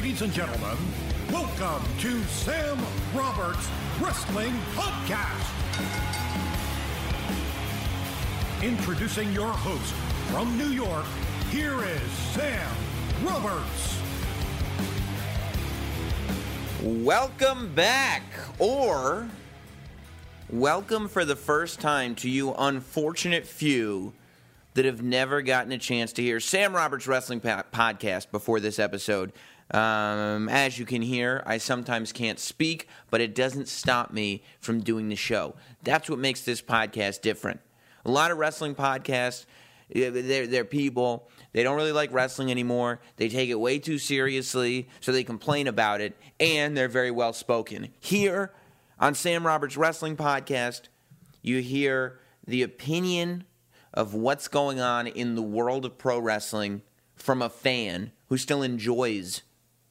Ladies and gentlemen, welcome to Sam Roberts Wrestling Podcast. Introducing your host from New York, here is Sam Roberts. Welcome back, or welcome for the first time to you unfortunate few that have never gotten a chance to hear Sam Roberts Wrestling Podcast before this episode. Um, as you can hear, I sometimes can't speak, but it doesn't stop me from doing the show. That's what makes this podcast different. A lot of wrestling podcasts, they're, they're people, they don't really like wrestling anymore. They take it way too seriously, so they complain about it, and they're very well spoken. Here on Sam Roberts Wrestling Podcast, you hear the opinion of what's going on in the world of pro wrestling from a fan who still enjoys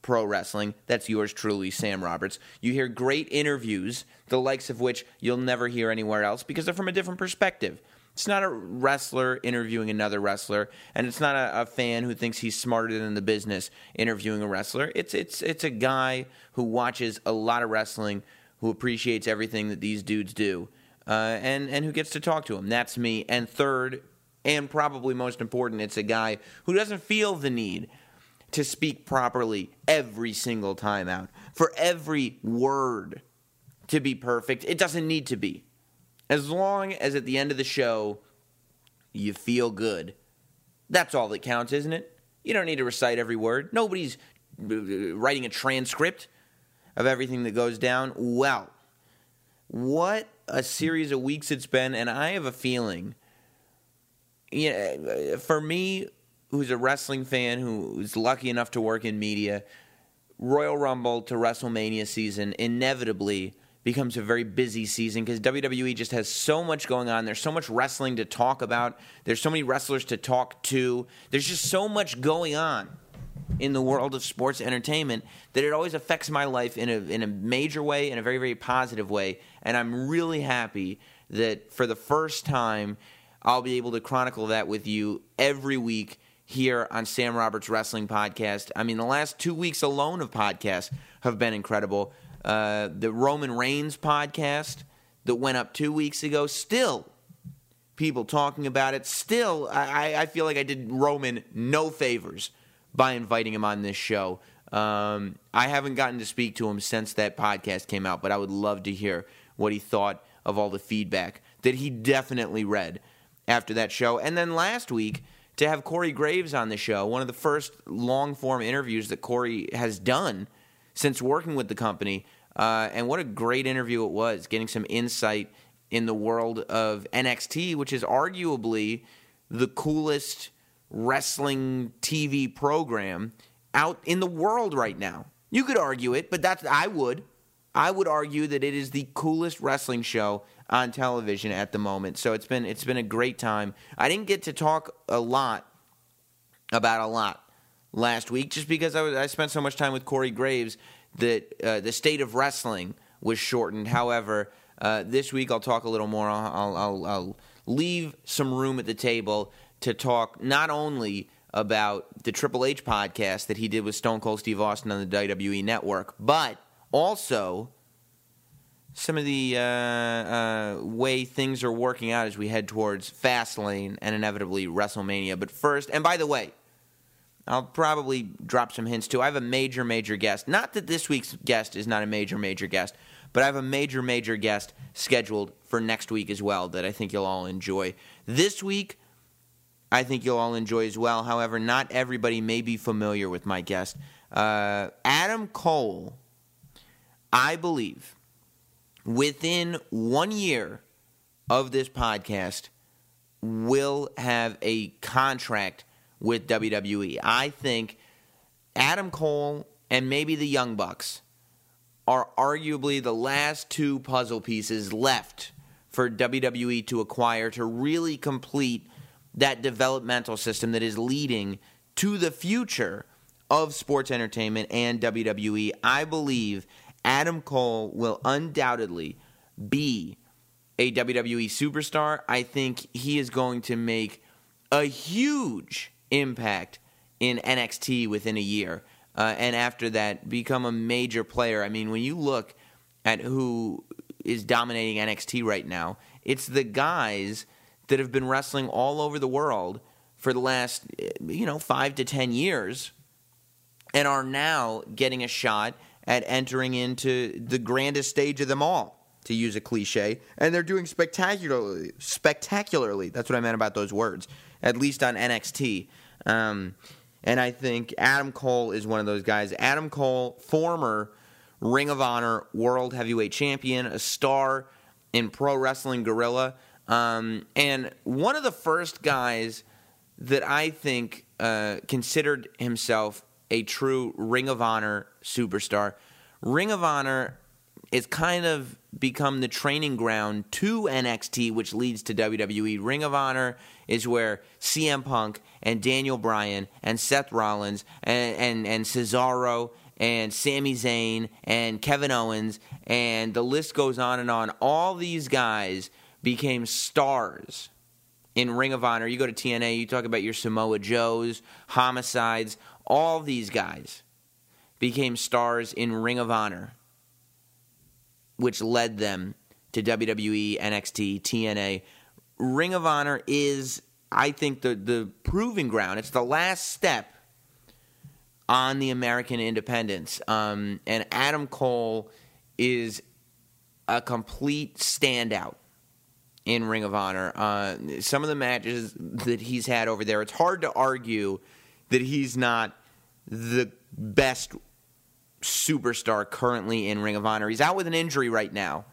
pro wrestling. That's yours truly, Sam Roberts. You hear great interviews, the likes of which you'll never hear anywhere else because they're from a different perspective. It's not a wrestler interviewing another wrestler, and it's not a, a, fan who thinks he's smarter than the business interviewing a wrestler. It's it's it's a guy who watches a lot of wrestling, who appreciates everything that these dudes do, uh, and and who gets to talk to him. That's me. And third, and probably most important, it's a guy who doesn't feel the need to speak properly every single time out for every word to be perfect. It doesn't need to be. As long as at the end of the show you feel good, that's all that counts, isn't it? You don't need to recite every word. Nobody's uh, writing a transcript of everything that goes down. Well, what a series of weeks it's been, and I have a feeling. Yeah, for me, who's a wrestling fan who's lucky enough to work in media, Royal Rumble to WrestleMania season inevitably becomes a very busy season because WWE just has so much going on. There's so much wrestling to talk about. There's so many wrestlers to talk to. There's just so much going on in the world of sports entertainment that it always affects my life in a in a major way, in a very very positive way. And I'm really happy that for the first time I'll be able to chronicle that with you every week here on Sam Roberts Wrestling Podcast. I mean, the last two weeks alone of podcasts have been incredible. Uh, the Roman Reigns podcast that went up two weeks ago, still people talking about it. Still, I, I feel like I did Roman no favors by inviting him on this show. Um, I haven't gotten to speak to him since that podcast came out, but I would love to hear what he thought of all the feedback that he definitely read after that show. And then last week, to have Corey Graves on the show, one of the first long form interviews that Corey has done since working with the company. Uh, and what a great interview it was, getting some insight in the world of NXT, which is arguably the coolest wrestling TV program out in the world right now. You could argue it, but that's I would. I would argue that it is the coolest wrestling show on television at the moment. So it's been it's been a great time. I didn't get to talk a lot about a lot last week just because I, was, I spent so much time with Corey Graves that uh, the state of wrestling was shortened. However, uh, this week I'll talk a little more. I'll, I'll, I'll leave some room at the table to talk not only about the Triple H podcast that he did with Stone Cold Steve Austin on the WWE Network, but also some of the uh, uh, way things are working out as we head towards Fastlane and inevitably WrestleMania. But first, and by the way, I'll probably drop some hints too. I have a major, major guest. Not that this week's guest is not a major, major guest, but I have a major, major guest scheduled for next week as well that I think you'll all enjoy. This week, I think you'll all enjoy as well. However, not everybody may be familiar with my guest. Uh, Adam Cole, I believe, within one year of this podcast, will have a contract with WWE. I think Adam Cole and maybe the Young Bucks are arguably the last two puzzle pieces left for WWE to acquire to really complete that developmental system that is leading to the future of sports entertainment and WWE. I believe Adam Cole will undoubtedly be a WWE superstar. I think he is going to make a huge impact in NXT within a year. Uh, and after that become a major player. I mean, when you look at who is dominating NXT right now, it's the guys that have been wrestling all over the world for the last, you know, five to ten years, and are now getting a shot at entering into the grandest stage of them all to use a cliche, and they're doing spectacularly. Spectacularly, that's what I meant about those words. At least on NXT, um, and I think Adam Cole is one of those guys. Adam Cole, former Ring of Honor World Heavyweight Champion, a star in Pro Wrestling Guerrilla, um, and one of the first guys that I think uh, considered himself a true Ring of Honor superstar. Ring of Honor is kind of become the training ground to NXT, which leads to WWE. Ring of Honor is where CM Punk and Daniel Bryan and Seth Rollins and, and, and Cesaro and Sami Zayn and Kevin Owens and the list goes on and on. All these guys became stars in Ring of Honor. You go to TNA, you talk about your Samoa Joes, homicides, all these guys became stars in Ring of Honor which led them to WWE, NXT, TNA. Ring of Honor is, I think, the, the proving ground. It's the last step on the American independence. Um, and Adam Cole is a complete standout in Ring of Honor. Uh, some of the matches that he's had over there, it's hard to argue that he's not the best superstar currently in Ring of Honor. He's out with an injury right now.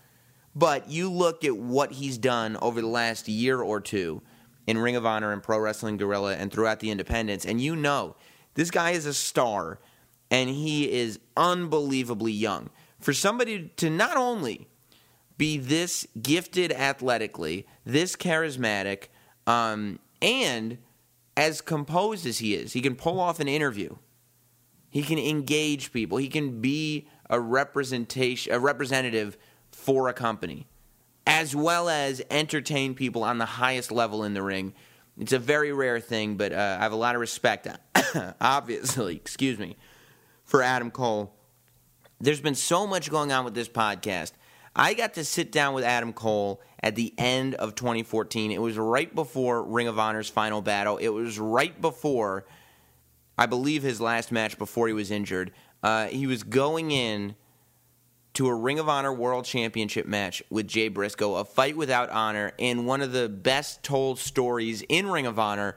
But you look at what he's done over the last year or two in Ring of Honor and Pro Wrestling Guerrilla and throughout the independents, and you know this guy is a star and he is unbelievably young. For somebody to not only be this gifted athletically, this charismatic, um, and as composed as he is, he can pull off an interview he can engage people. He can be a representation, a representative for a company, as well as entertain people on the highest level in the ring. It's a very rare thing, but uh, I have a lot of respect, obviously, excuse me, for Adam Cole. There's been so much going on with this podcast. I got to sit down with Adam Cole at the end of 2014. It was right before Ring of Honor's final battle. It was right before I believe his last match before he was injured. Uh, he was going in to a Ring of Honor World Championship match with Jay Briscoe, a fight without honor, and one of the best told stories in Ring of Honor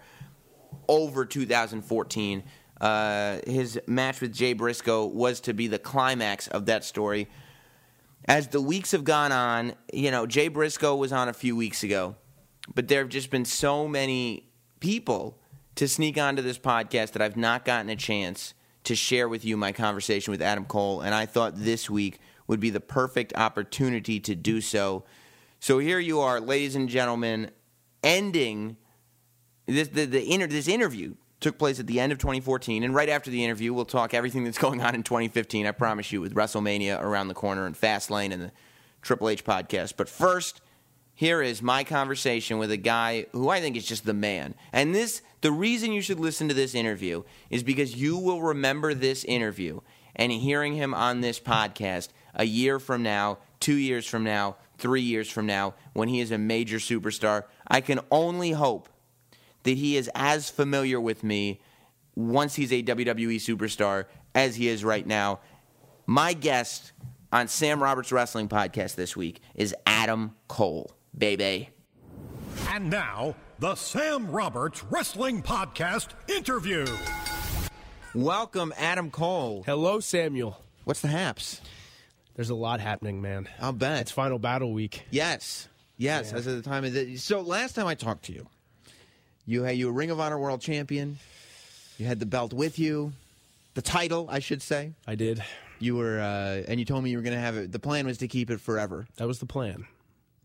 over 2014. Uh, his match with Jay Briscoe was to be the climax of that story. As the weeks have gone on, you know, Jay Briscoe was on a few weeks ago, but there have just been so many people to sneak onto this podcast that I've not gotten a chance to share with you my conversation with Adam Cole, and I thought this week would be the perfect opportunity to do so. So here you are, ladies and gentlemen, ending this the, the inter, this interview took place at the end of 2014, and right after the interview, we'll talk everything that's going on in 2015. I promise you, with WrestleMania around the corner and Fastlane and the Triple H podcast. But first here is my conversation with a guy who I think is just the man. And this, the reason you should listen to this interview is because you will remember this interview and hearing him on this podcast a year from now, two years from now, three years from now, when he is a major superstar. I can only hope that he is as familiar with me once he's a WWE superstar as he is right now. My guest on Sam Roberts Wrestling Podcast this week is Adam Cole baby. And now, the Sam Roberts Wrestling Podcast interview. Welcome, Adam Cole. Hello, Samuel. What's the haps? There's a lot happening, man. I'll bet. It's final battle week. Yes. Yes, yeah. as of the time of the, So last time I talked to you, you had you a Ring of Honor World Champion. You had the belt with you, the title, I should say. I did. You were, uh, and you told me you were going to have it. The plan was to keep it forever. That was the plan.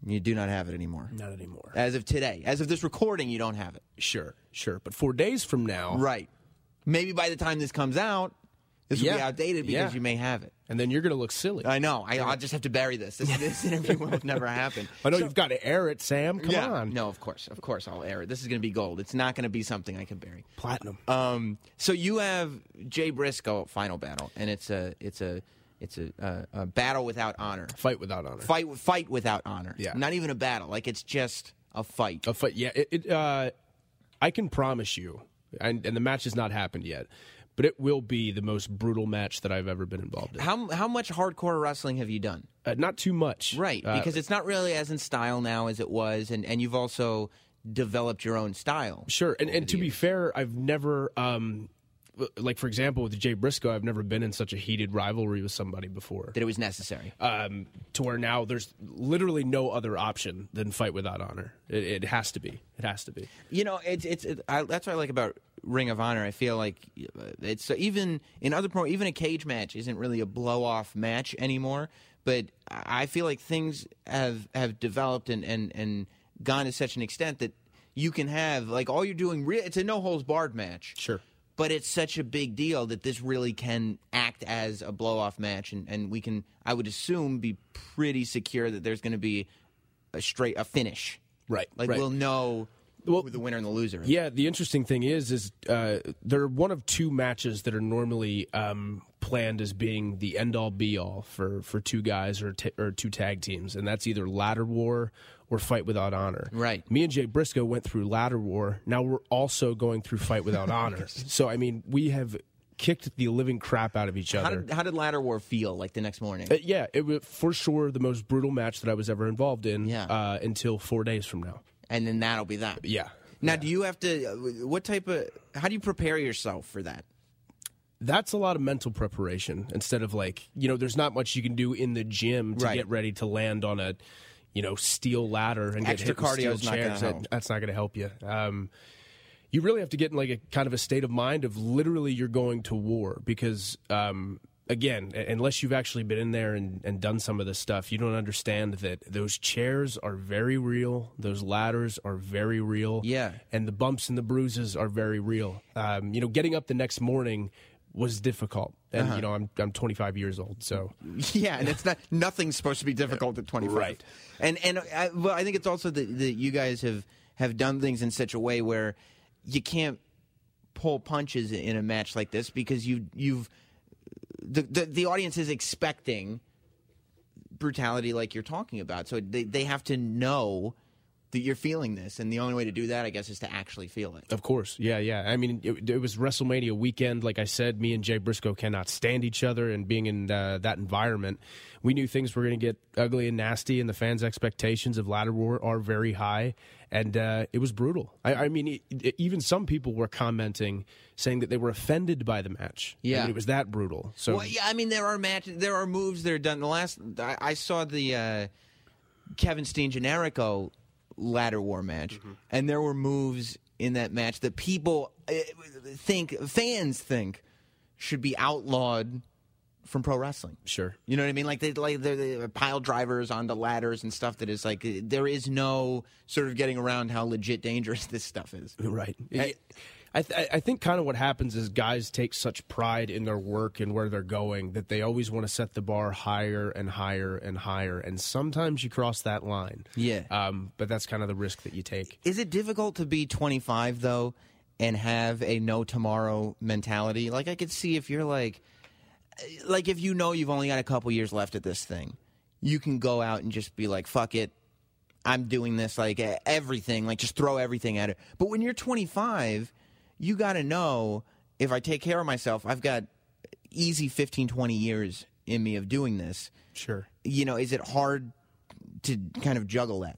You do not have it anymore. Not anymore. As of today, as of this recording, you don't have it. Sure, sure. But four days from now, right? Maybe by the time this comes out, This will be Yeah. outdated because Yeah. you may have it. And then you're going to look silly. I know. I, I'll just have to bury this. This, this interview will never happen. I know you've got to air it, Sam. Come yeah. on. No, of course, of course, I'll air it. This is going to be gold. It's not going to be something I can bury. Platinum. Um, so you have Jay Briscoe final battle, and it's a it's a it's a, a, a battle without honor. fight without honor. Fight fight without honor. Yeah. not even a battle. Like it's just a fight. A fight. Yeah. It, it, uh, I can promise you, and, and the match has not happened yet, but it will be the most brutal match that I've ever been involved in. How how much hardcore wrestling have you done? Uh, not too much. Right, Uh, because it's not really as in style now as it was, and and you've also developed your own style. Sure, and, and to be fair, I've never, um, like for example, with Jay Briscoe, I've never been in such a heated rivalry with somebody before. that it was necessary. Um, to where now there's literally no other option than fight without honor. It, it has to be. It has to be. You know, it's it's it, I, that's what I like about Ring of Honor. I feel like uh, it's even in other pro, even a cage match isn't really a blow off match anymore. But I feel like things have have developed and and and gone to such an extent that you can have like all you're doing. Re- it's a no holds barred match. Sure. But it's such a big deal that this really can act as a blow off match, and, and we can, I would assume, be pretty secure that there's going to be a straight a finish. Right, Like right. we'll know Well, who the winner and the loser is. Yeah, the interesting thing is, is uh, they're one of two matches that are normally um, planned as being the end all be all for, for two guys or t- or two tag teams, and that's either ladder war or fight without honor. Right. Me and Jay Briscoe went through ladder war. Now we're also going through fight without honor. So I mean, we have kicked the living crap out of each How other. did, how did Ladder War feel like the next morning? Uh, yeah, it was for sure the most brutal match that I was ever involved in. Yeah. Uh, until four days from now. And then that'll be that. Yeah. Now, do you have to? uh, What type of? How do you prepare yourself for that? that's a lot of mental preparation instead of like you know there's not much you can do in the gym to Right. get ready to land on a you know steel ladder and Extra get hit with steel not chairs. That- that's not going to help you um, you really have to get in like a kind of a state of mind of literally you're going to war because um, again unless you've actually been in there and, and done some of this stuff you don't understand that those chairs are very real those ladders are very real Yeah. and the bumps and the bruises are very real. Um, you know, getting up the next morning was difficult, and Uh-huh. you know, I'm I'm 25 years old, so Yeah, and it's not nothing's supposed to be difficult at 25. Right. And and I, well, I think it's also that, that you guys have have done things in such a way where you can't pull punches in a match like this because you you've the the, audience is expecting brutality like you're talking about. So they they have to know that you're feeling this, and the only way to do that, I guess, is to actually feel it. of course, yeah, yeah. I mean, it, it was WrestleMania weekend. Like I said, me and Jay Briscoe cannot stand each other, and being in uh, that environment, we knew things were going to get ugly and nasty, and the fans' expectations of ladder war are very high, and uh, it was brutal. I, I mean, it, it- even some people were commenting saying that they were offended by the match. I Yeah. mean, it was that brutal. So Well, yeah, I mean there are matches, there are moves that are done. The last I, I saw the uh, Kevin Steen Generico ladder war match, Mm-hmm. and there were moves in that match that people uh, think fans think should be outlawed from pro wrestling. sure. You know what I mean? Like they like they're, they're pile drivers onto ladders and stuff. That is like there is no sort of getting around how legit dangerous this stuff is. Right. I, th- I think kind of what happens is guys take such pride in their work and where they're going that they always want to set the bar higher and higher and higher. And sometimes you cross that line. Yeah. Um, but that's kind of the risk that you take. Is it difficult to be 25 though and have a no tomorrow mentality? Like I could see if you're like like if you know you've only got a couple years left at this thing, you can go out and just be like fuck it. I'm doing this like everything, like just throw everything at it. But when you're 25, you got to know if I take care of myself, I've got easy 15 20 years in me of doing this. Sure. You know, is it hard to kind of juggle that?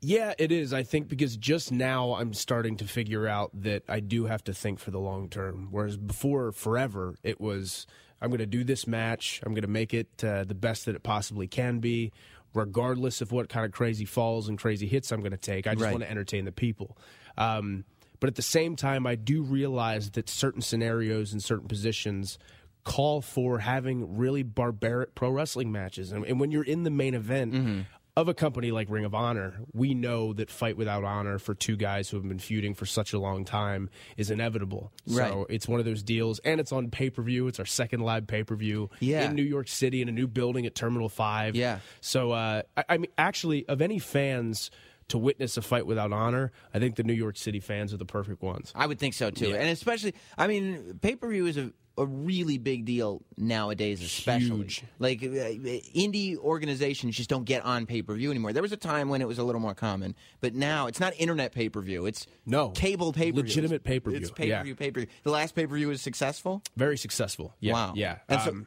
Yeah, it is. I think because just now I'm starting to figure out that I do have to think for the long term. Whereas before, forever, it was I'm going to do this match. I'm going to make it uh, the best that it possibly can be, regardless of what kind of crazy falls and crazy hits I'm going to take. I just Right. want to entertain the people. Um, but at the same time, I do realize that certain scenarios and certain positions call for having really barbaric pro wrestling matches. And, and when you're in the main event, of a company like Ring of Honor, we know that fight without honor for two guys who have been feuding for such a long time is inevitable. Right. So it's one of those deals, and it's on pay per view. It's our second live pay per view Yeah. in New York City in a new building at Terminal Five. Yeah. So uh, I, I mean, actually, of any fans to witness a fight without honor, I think the New York City fans are the perfect ones. I would think so too, and especially, I mean, pay per view is a, a really big deal nowadays, especially. Huge. Like uh, indie organizations just don't get on pay per view anymore. There was a time when it was a little more common, but now it's not internet pay per view. It's No. cable pay per view, Legitimate pay-per-view, It's pay per view, yeah. pay per view. The last pay per view was successful. Very successful. Yeah. Wow. Yeah. And so- Um,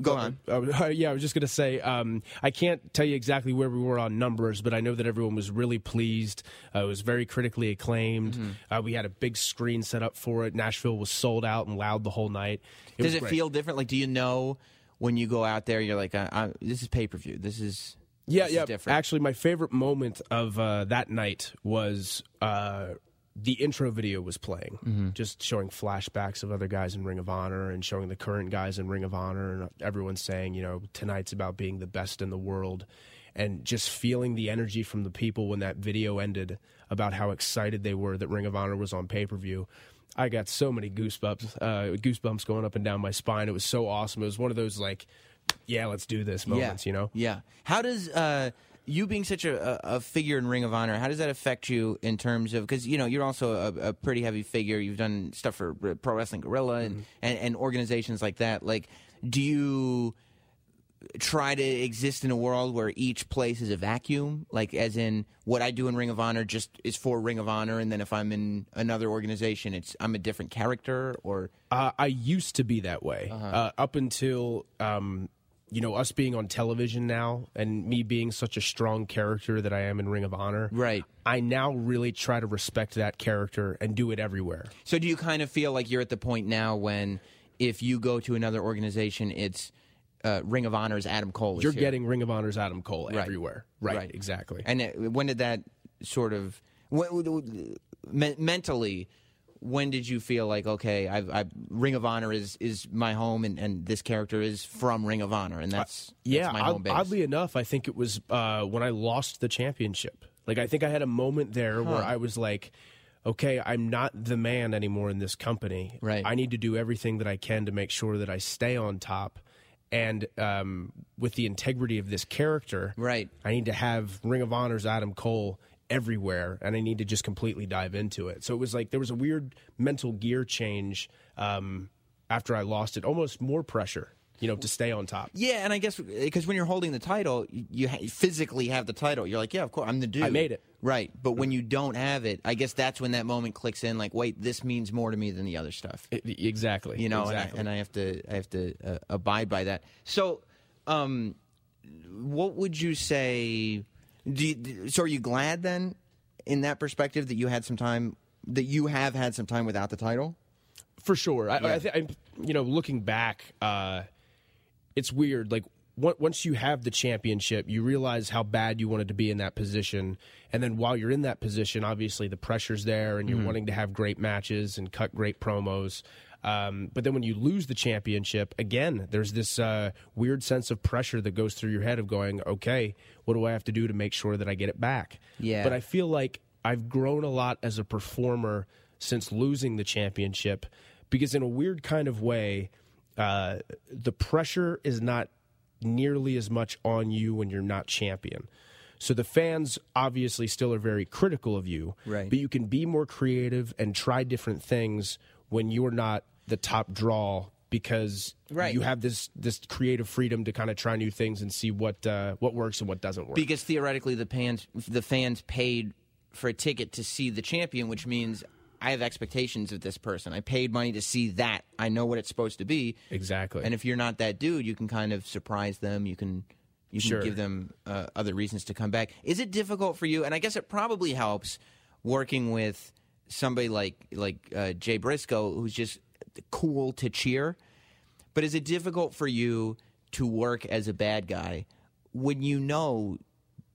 Go on. Uh, yeah, I was just going to say, um, I can't tell you exactly where we were on numbers, but I know that everyone was really pleased. Uh, it was very critically acclaimed. Mm-hmm. Uh, we had a big screen set up for it. Nashville was sold out and loud the whole night. It Does it great. feel different? Like, do you know when you go out there, you're like, I, I, this is pay per view. This is Yeah, this yeah. Is different. Actually, my favorite moment of uh, that night was uh, the intro video was playing, Mm-hmm. just showing flashbacks of other guys in Ring of Honor and showing the current guys in Ring of Honor, and everyone saying, you know, tonight's about being the best in the world. And just feeling the energy from the people when that video ended about how excited they were that Ring of Honor was on pay per view. I got so many goosebumps, uh, goosebumps going up and down my spine. It was so awesome. It was one of those like, yeah, let's do this moments, you know? Yeah. How does uh, you being such a, a, figure in Ring of Honor? How does that affect you in terms of because you know you're also a, a pretty heavy figure. You've done stuff for Pro Wrestling Guerrilla and, and and organizations like that. Like, do you? try to exist in a world where each place is a vacuum like as in what i do in ring of honor just is for ring of honor and then if i'm in another organization it's i'm a different character or Uh, I used to be that way Uh-huh. uh, up until um, you know us being on television now, and me being such a strong character that I am in Ring of Honor. Right. I now really try to respect that character and do it everywhere. So do you kind of feel like you're at the point now when if you go to another organization, it's uh, Ring of Honor's Adam Cole. is You're here. getting Ring of Honor's Adam Cole Right. everywhere. Right, exactly. And it, when did that sort of when, mentally? When did you feel like okay, I've, I Ring of Honor is is my home, and, and this character is from Ring of Honor, and that's yeah, that's my odd- home base. oddly enough, I think it was uh, when I lost the championship. Like, I think I had a moment there where I was like, okay, I'm not the man anymore in this company. Right. I need to do everything that I can to make sure that I stay on top. And um, with the integrity of this character, Right. I need to have Ring of Honor's Adam Cole everywhere, and I need to just completely dive into it. So it was like there was a weird mental gear change um, after I lost it, almost more pressure, you know, to stay on top. Yeah, and I guess because when you're holding the title, you, you ha- physically have the title. You're like, yeah, of course, I'm the dude. I made it. Right, but when you don't have it, I guess that's when that moment clicks in. Like, wait, this means more to me than the other stuff. I- exactly. you know, exactly. and, I, and I have to, I have to uh, abide by that. So, um, what would you say? Do you, so, are you glad then, in that perspective, that you had some time, that you have had some time without the title? for sure. I, Yeah. I, th- I, you know, looking back, uh, it's weird. Like once you have the championship, you realize how bad you wanted to be in that position, and then while you're in that position, obviously the pressure's there, and you're wanting to have great matches and cut great promos. Um, but then when you lose the championship, again, there's this uh, weird sense of pressure that goes through your head of going, okay, what do I have to do to make sure that I get it back? Yeah. But I feel like I've grown a lot as a performer since losing the championship because, in a weird kind of way, uh, the pressure is not nearly as much on you when you're not champion. So the fans obviously still are very critical of you, Right. but you can be more creative and try different things when you're not the top draw because Right. you have this this creative freedom to kind of try new things and see what uh, what works and what doesn't work. Because theoretically, the fans, the fans paid for a ticket to see the champion, which means I have expectations of this person. I paid money to see that. I know what it's supposed to be. exactly. And if you're not that dude, you can kind of surprise them. You can you can Sure. give them uh, other reasons to come back. Is it difficult for you? And I guess it probably helps working with somebody like like uh, Jay Briscoe, who's just cool to cheer. But is it difficult for you to work as a bad guy when you know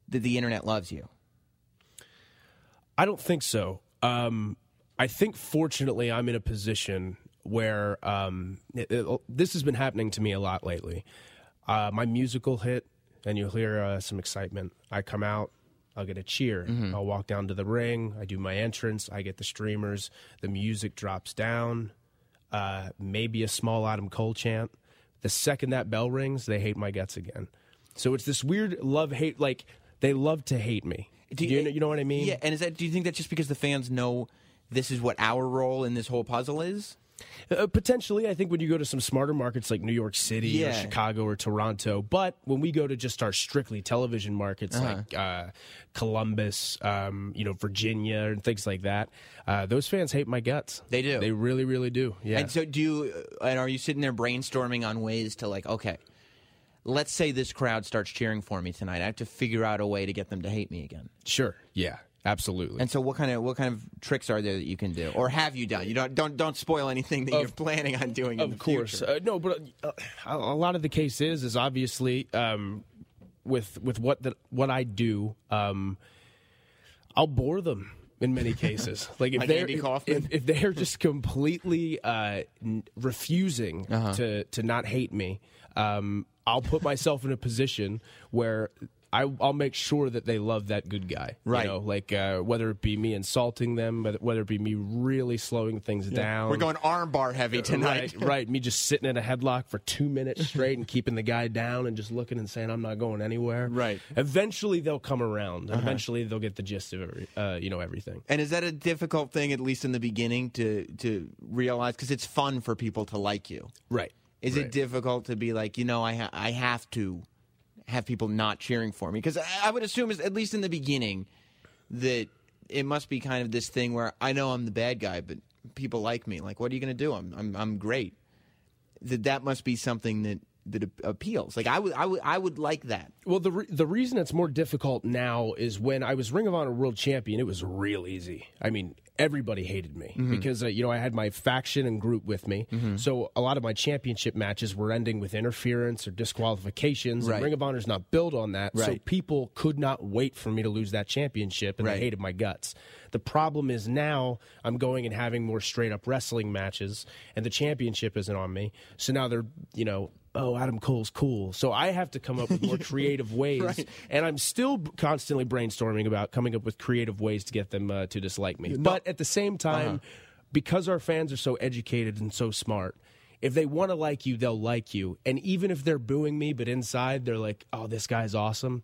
that the internet loves you? I don't think so. Um, I think fortunately I'm in a position where um, it- it- this has been happening to me a lot lately. Uh, my musical hit and you'll hear uh, some excitement. I come out, I'll get a cheer. I'll walk down to the ring. I do my entrance. I get the streamers. The music drops down. Uh, maybe a small Adam Cole chant. The second that bell rings, they hate my guts again. So it's this weird love hate. Like they love to hate me. Do you, know, you know what I mean? Yeah, and is that? Do you think that's just because the fans know this is what our role in this whole puzzle is? Uh, potentially, I think when you go to some smarter markets like New York City or Chicago or Toronto, but when we go to just our strictly television markets Uh-huh. like uh, Columbus, um, you know, Virginia, and things like that, uh, those fans hate my guts. They do. They really, really do. Yeah. And so, do you? uh, And are you sitting there brainstorming on ways to like? Okay, let's say this crowd starts cheering for me tonight. I have to figure out a way to get them to hate me again. sure. Yeah. Absolutely. And so, what kind of what kind of tricks are there that you can do, or have you done? You don't don't don't spoil anything that you're planning on doing. in of the course uh, no but uh, a lot of the case is is obviously um, with with what the, what i do um, i'll bore them in many cases like if Like they're if, if they're just completely uh, n- refusing Uh-huh. to to not hate me um, i'll put myself in a position where I, I'll make sure that they love that good guy, Right. You know, like uh, whether it be me insulting them, whether- whether it be me really slowing things down. We're going armbar heavy tonight. Right, right. Me just sitting in a headlock for two minutes straight and keeping the guy down and just looking and saying I'm not going anywhere. Right. Eventually they'll come around. Eventually they'll get the gist of every, uh, you know everything. And is that a difficult thing, at least in the beginning, to to realize? Because it's fun for people to like you. Right. Is it difficult to be like, you know, I ha- I have to have people not cheering for me? Because I, would assume, at least in the beginning, that it must be kind of this thing where I know I'm the bad guy, but people like me. Like, what are you going to do? I'm I'm I'm great. That that must be something that ap- appeals. Like I would I would I would like that. Well, the re- the reason it's more difficult now is when I was Ring of Honor World Champion, it was real easy. I mean, everybody hated me Mm-hmm. because uh, you know I had my faction and group with me, so a lot of my championship matches were ending with interference or disqualifications. Right. And Ring of Honor's not built on that, so people could not wait for me to lose that championship, and Right. they hated my guts. The problem is now I'm going and having more straight up wrestling matches, and the championship isn't on me. So now they're you know. Oh, Adam Cole's cool. So I have to come up with more creative ways, and I'm still constantly brainstorming about coming up with creative ways to get them uh, to dislike me. But at the same time, because our fans are so educated and so smart, if they want to like you, they'll like you. And even if they're booing me, but inside they're like, "Oh, this guy's awesome,"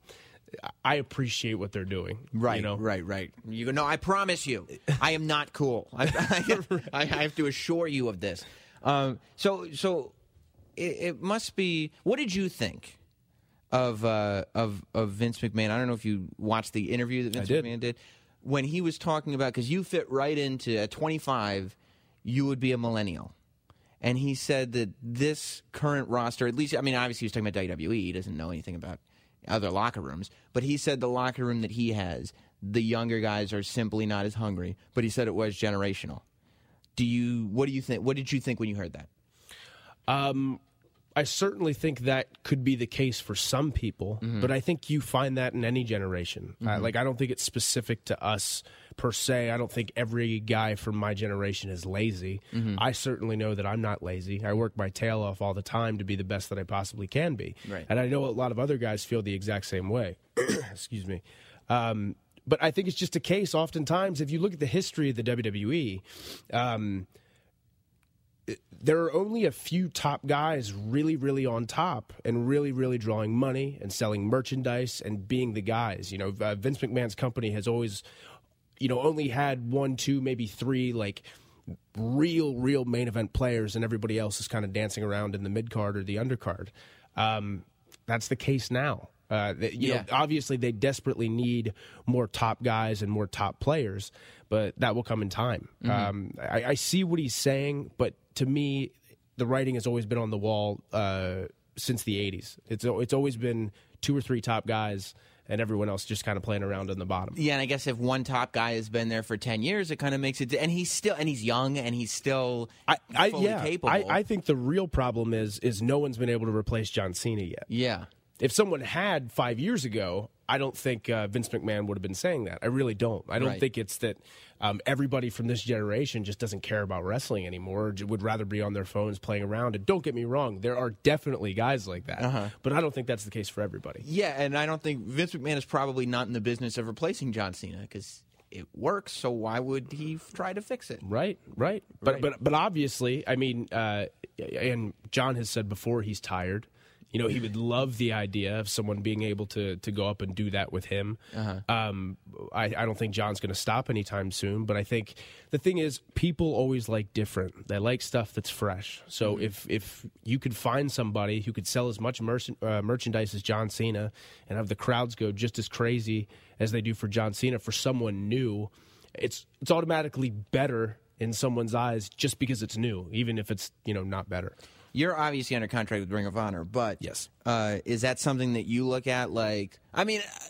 I appreciate what they're doing. Right, You know? right, right. You go, no, I promise you, I am not cool. I, I, I have to assure you of this. Um, so, so it, it must be. What did you think of uh, of of Vince McMahon? I don't know if you watched the interview that Vince did. McMahon did when he was talking about because you fit right into at 25, you would be a millennial. And he said that this current roster, at least, I mean, obviously he was talking about WWE. He doesn't know anything about other locker rooms. But he said the locker room that he has, the younger guys are simply not as hungry. But he said it was generational. Do you? What do you think? What did you think when you heard that? I certainly think that could be the case for some people, but I think you find that in any generation. Uh, like, I don't think it's specific to us per se. I don't think every guy from my generation is lazy. I certainly know that I'm not lazy. I work my tail off all the time to be the best that I possibly can be. Right. And I know a lot of other guys feel the exact same way. Excuse me. Um, but I think it's just a case, oftentimes, if you look at the history of the WWE, um, there are only a few top guys really, really on top and really, really drawing money and selling merchandise and being the guys. You know, uh, Vince McMahon's company has always, you know, only had one, two, maybe three, like real, real main event players, and everybody else is kind of dancing around in the mid card or the undercard. Um, that's the case now. Uh, they- Yeah. know, obviously they desperately need more top guys and more top players, but that will come in time. Um, I, I see what he's saying, but to me, the writing has always been on the wall uh, since the '80s. It's it's always been two or three top guys, and everyone else just kind of playing around in the bottom. Yeah, and I guess if one top guy has been there for ten years, it kind of makes it. And he's still, and he's young, and he's still I, I fully yeah, capable. I, I think the real problem is is no one's been able to replace John Cena yet. yeah. If someone had five years ago, I don't think uh, Vince McMahon would have been saying that. I really don't. I don't Right. think it's that um, everybody from this generation just doesn't care about wrestling anymore. Or would rather be on their phones playing around. And don't get me wrong, there are definitely guys like that. Uh-huh. But I don't think that's the case for everybody. Yeah, and I don't think Vince McMahon is probably not in the business of replacing John Cena because it works. So why would he f- try to fix it? Right, right. But Right. but but obviously, I mean, uh, and John has said before he's tired. You know, he would love the idea of someone being able to to go up and do that with him. Um, I, I don't think John's going to stop anytime soon. But I think the thing is, people always like different. They like stuff that's fresh. So if if you could find somebody who could sell as much uh, merchandise as John Cena and have the crowds go just as crazy as they do for John Cena for someone new, it's it's automatically better in someone's eyes just because it's new, even if it's you know not better. You're obviously under contract with Ring of Honor, but Yes. uh, is that something that you look at? Like, I mean, uh,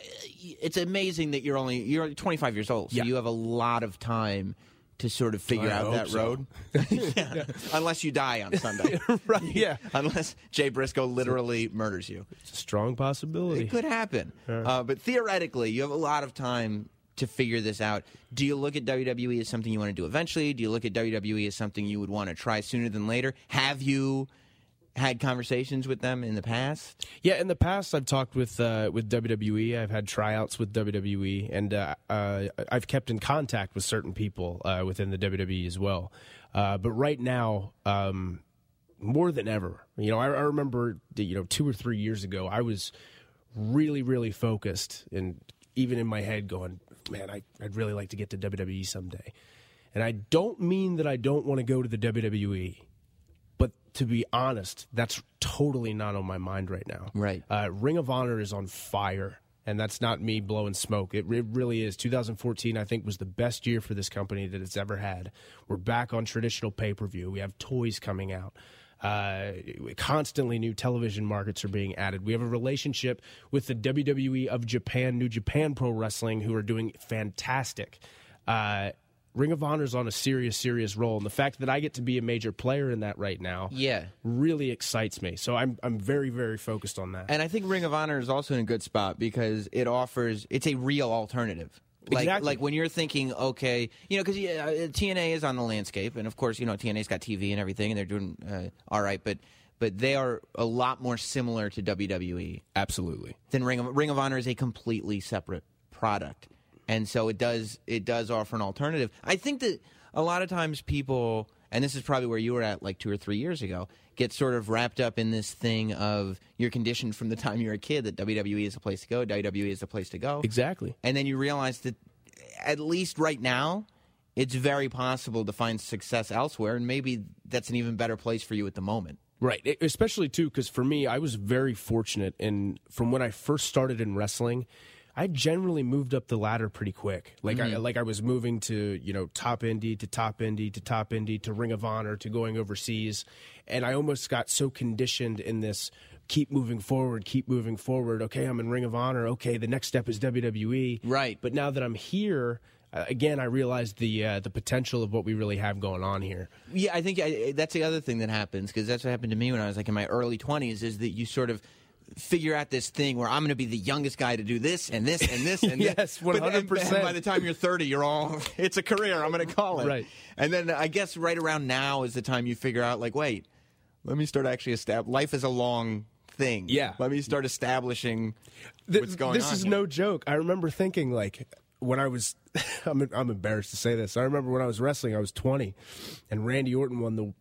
it's amazing that you're only you're 25 years old, so Yeah. you have a lot of time to sort of figure I out that so. road. yeah. unless you die on Sunday, Right? Yeah, unless Jay Briscoe literally murders you. it's a strong possibility. It could happen. Uh, but theoretically, you have a lot of time to figure this out. Do you look at WWE as something you want to do eventually? Do you look at WWE as something you would want to try sooner than later? Have you had conversations with them in the past? Yeah, in the past, I've talked with uh, with WWE. I've had tryouts with WWE, and uh, uh, I've kept in contact with certain people uh, within the WWE as well. Uh, but right now, um, more than ever, you know, I, I remember, you know, two or three years ago, I was really, really focused, and even in my head, going, "Man, I, I'd really like to get to WWE someday." And I don't mean that I don't want to go to the WWE but to be honest, that's totally not on my mind right now. Right. Uh, Ring of Honor is on fire, and that's not me blowing smoke. It, re- really is. 2014, I think, was the best year for this company that it's ever had. We're back on traditional pay per view. We have toys coming out. Uh, constantly new television markets are being added. We have a relationship with the WWE of Japan, New Japan Pro Wrestling, who are doing fantastic. Uh, Ring of Honor's on a serious, serious roll, and the fact that I get to be a major player in that right now, Yeah. really excites me. So I'm I'm very, very focused on that. And I think Ring of Honor is also in a good spot because it offers it's a real alternative. Like Exactly. like when you're thinking, okay, you know, because yeah, uh, TNA is on the landscape, and of course, you know, TNA's got TV and everything, and they're doing uh, all right, but but they are a lot more similar to WWE Absolutely. then Ring of, Ring of Honor is a completely separate product, and so it does it does offer an alternative. I think that a lot of times people, and this is probably where you were at like two or three years ago, get sort of wrapped up in this thing of you're conditioned from the time you're a kid that WWE is a place to go, WWE is a place to go, Exactly. and then you realize that at least right now. It's very possible to find success elsewhere, and maybe that's an even better place for you at the moment. Right, especially too because for me, I was very fortunate, and from when I first started in wrestling, I generally moved up the ladder pretty quick. Like I like I was moving to you know top indie to top indie to top indie to Ring of Honor to going overseas, and I almost got so conditioned in this keep moving forward, keep moving forward. Okay, I'm in Ring of Honor. Okay, the next step is WWE. Right. But now that I'm here. Uh, again, I realized the uh, the potential of what we really have going on here. Yeah, I think I, that's the other thing that happens because that's what happened to me when I was like in my early twenties. Is that you sort of figure out this thing where I'm going to be the youngest guy to do this and this and this and Yes, this. But- and- 100%. And by the time you're 30, you're all it's a career. I'm going to call it Right. And then I guess right around now is the time you figure out like, wait, let me start actually establish. Life is a long thing. Yeah. Let me start establishing Th- what's going this on. is here. no joke. I remember thinking like when I was I'm I'm embarrassed to say this. I remember when I was wrestling, I was 20 and Randy Orton won the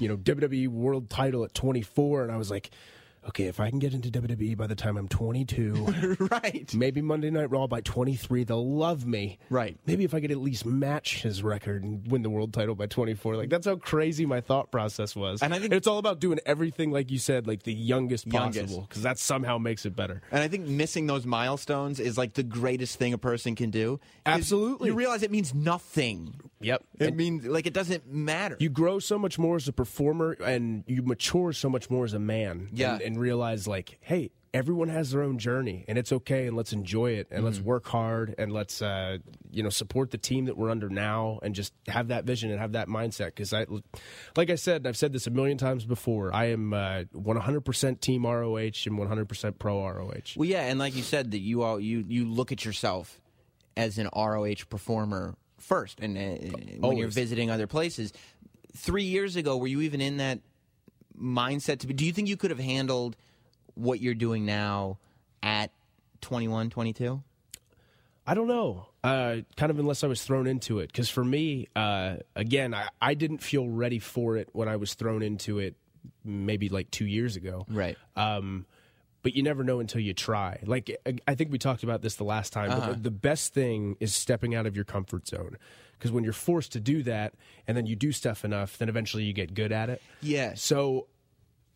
you know WWE world title at 24 and I was like okay, if I can get into WWE by the time I'm 22, right. maybe Monday Night Raw by 23, they'll love me. Right. Maybe if I could at least match his record and win the world title by 24. Like that's how crazy my thought process was. And I think- it's all about doing everything like you said, like the youngest Youngest. possible because that somehow makes it better. And I think missing those milestones is like the greatest thing a person can do. Absolutely. You realize it means nothing Yep. It And means like it doesn't matter. you grow so much more as a performer and you mature so much more as a man. Yeah. And, and realize, like, hey, everyone has their own journey and it's okay and let's enjoy it and let's work hard and let's, uh, you know, support the team that we're under now and just have that vision and have that mindset. Because I, like I said, and I've said this a million times before, I am uh, 100% team ROH and 100% pro ROH. Well, yeah, and like you said, that you all you you look at yourself as an ROH performer first, and uh, when you're visiting other places. Three years ago, were you even in that mindset? To be, do you think you could have handled what you're doing now at 21, 22? I don't know. Uh, kind of unless I was thrown into it. Because for me, uh, again, I, I didn't feel ready for it when I was thrown into it maybe like two years ago. Right. Um, but you never know until you try. Like I- think we talked about this the last time. But the, best thing is stepping out of your comfort zone. Because when you're forced to do that, and then you do stuff enough, then eventually you get good at it. Yeah. So